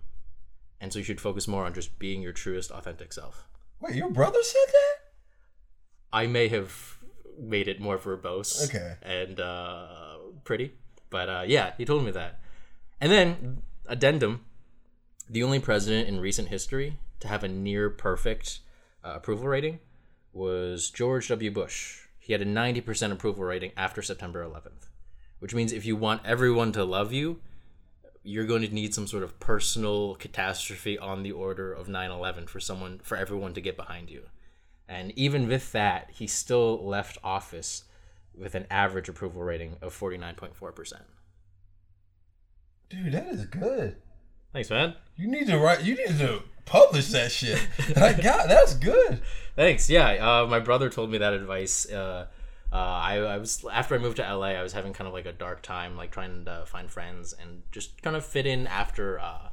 And so you should focus more on just being your truest, authentic self. Wait, your brother said that? I may have made it more verbose Okay. and uh, pretty, but uh, yeah, he told me that. And then addendum: the only president in recent history to have a near perfect uh, approval rating was George W. Bush. He had a ninety percent approval rating after September 11th, which means if you want everyone to love you, you're going to need some sort of personal catastrophe on the order of 9/11 for someone for everyone to get behind you. And even with that, he still left office with an average approval rating of 49.4%. Dude, that is good. Thanks, man. You need to write. You need to publish that shit. Like, God, that's good. Thanks. Yeah, uh, my brother told me that advice. Uh, uh, I, I was after I moved to LA, I was having kind of like a dark time, like trying to find friends and just kind of fit in after uh, a-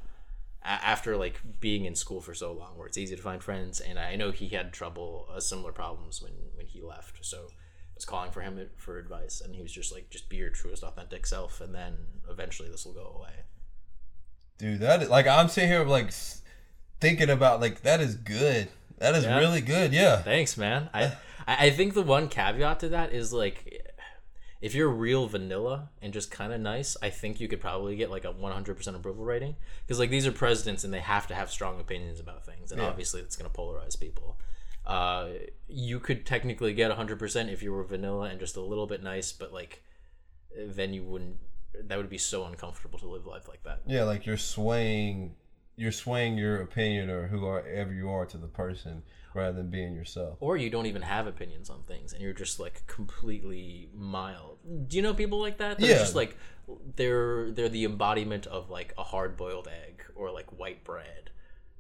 after like being in school for so long, where it's easy to find friends. And I know he had trouble, uh, similar problems when when he left. So i was calling for him for advice, and he was just like, "Just be your truest, authentic self, and then eventually this will go away." Dude, that is like I'm sitting here like thinking about like that is good. That is Yeah. really good. Yeah. Thanks, man. I I I think the one caveat to that is like if you're real vanilla and just kind of nice, I think you could probably get like a 100% approval rating because like these are presidents and they have to have strong opinions about things and Yeah. obviously it's going to polarize people. Uh, you could technically get 100% if you were vanilla and just a little bit nice, but like then you wouldn't that would be so uncomfortable to live life like that. Yeah, like you're swaying you're swaying your opinion or whoever you are to the person rather than being yourself. or you don't even have opinions on things and you're just like completely mild do you know people like that they're Yeah. just like they're they're the embodiment of like a hard boiled egg or like white bread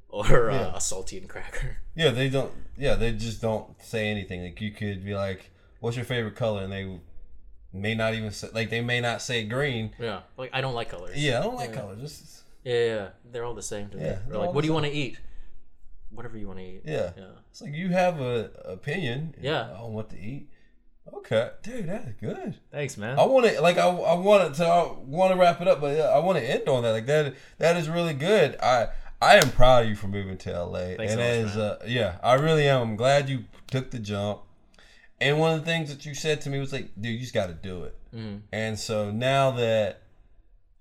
or uh, Yeah. a saltine cracker Yeah, they don't yeah, they just don't say anything. Like you could be like, "What's your favorite color?" and they may not even say like they may not say green. yeah like i don't like colors Yeah, I don't like Yeah. colors. Just yeah, yeah, yeah. they're all the same to me Yeah, they're they're like what do you want to eat whatever you want to eat yeah. yeah It's like you have a opinion Yeah. on what to eat. Okay, dude, that is good. thanks man I want to like I, I want to I want to wrap it up, but yeah, I want to end on that. Like that that is really good. I I am proud of you for moving to LA, Thanks and so much, uh, yeah, I really am. I'm glad you took the jump. And one of the things that you said to me was like, dude, you just got to do it. Mhm. And so now that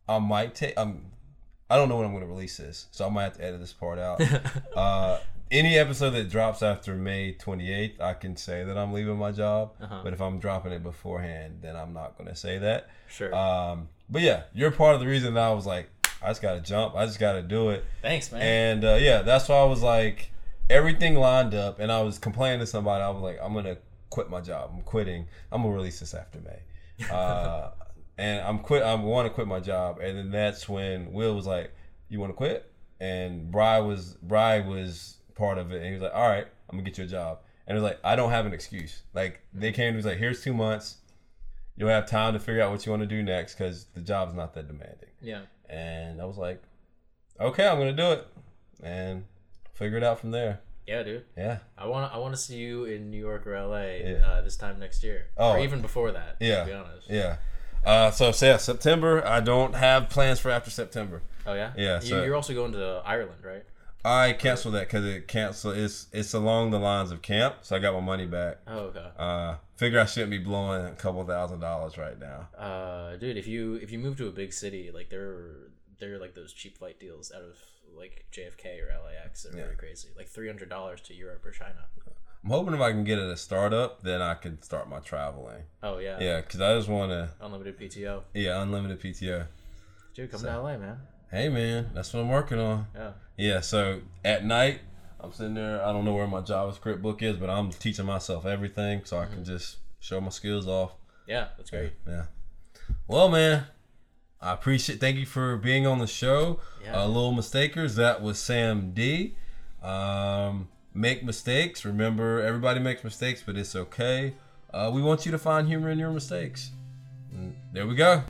I might take, I'm, I don't know when I'm going to release this, so I might have to edit this part out. uh, any episode that drops after May 28th, I can say that I'm leaving my job. Uh-huh. But if I'm dropping it beforehand, then I'm not going to say that. sure Um, but yeah, you're part of the reason that I was like, I just got to jump. I just got to do it. thanks man And uh, yeah, that's why I was like, everything lined up, and I was complaining to somebody. I was like, I'm gonna quit my job. I'm quitting. I'm gonna release this after May, uh, and I'm quit. I want to quit my job, and then that's when Will was like, "You want to quit?" And Bry was Bry was part of it, and he was like, "All right, I'm gonna get you a job." And it was like, I don't have an excuse. Like they came to me was like, "Here's two months. You'll have time to figure out what you want to do next because the job's not that demanding." yeah And I was like, okay, I'm gonna do it, and figure it out from there. yeah dude Yeah, I want I want to see you in New York or LA Yeah. uh, this time next year, Oh. or even before that. Yeah. to be honest. yeah. Uh, so, so yeah, September. I don't have plans for after September. Oh yeah. Yeah, You, so- you're also going to Ireland, right? I canceled that because it cancel. It's it's along the lines of camp, so I got my money back. Oh okay. Uh, figure I shouldn't be blowing a couple thousand dollars right now. Uh, dude, if you if you move to a big city, like there there are like those cheap flight deals out of like JFK or LAX. They're Yeah. very crazy. Like three hundred dollars to Europe or China. I'm hoping if I can get it a startup, then I can start my traveling. Oh yeah. Yeah, because I just want to. Unlimited PTO. Yeah, unlimited PTO. Dude, come to LA, man. Hey man, that's what I'm working on. Yeah. Yeah, so at night, I'm sitting there. I don't know where my JavaScript book is, but I'm teaching myself everything so I Mm-hmm. can just show my skills off. Yeah, that's great. Yeah. Well, man, I appreciate. Thank you for being on the show. Yeah. Uh, Little Mistakers. That was Sam D. Um, make mistakes. Remember, everybody makes mistakes, but it's okay. Uh, we want you to find humor in your mistakes. And there we go.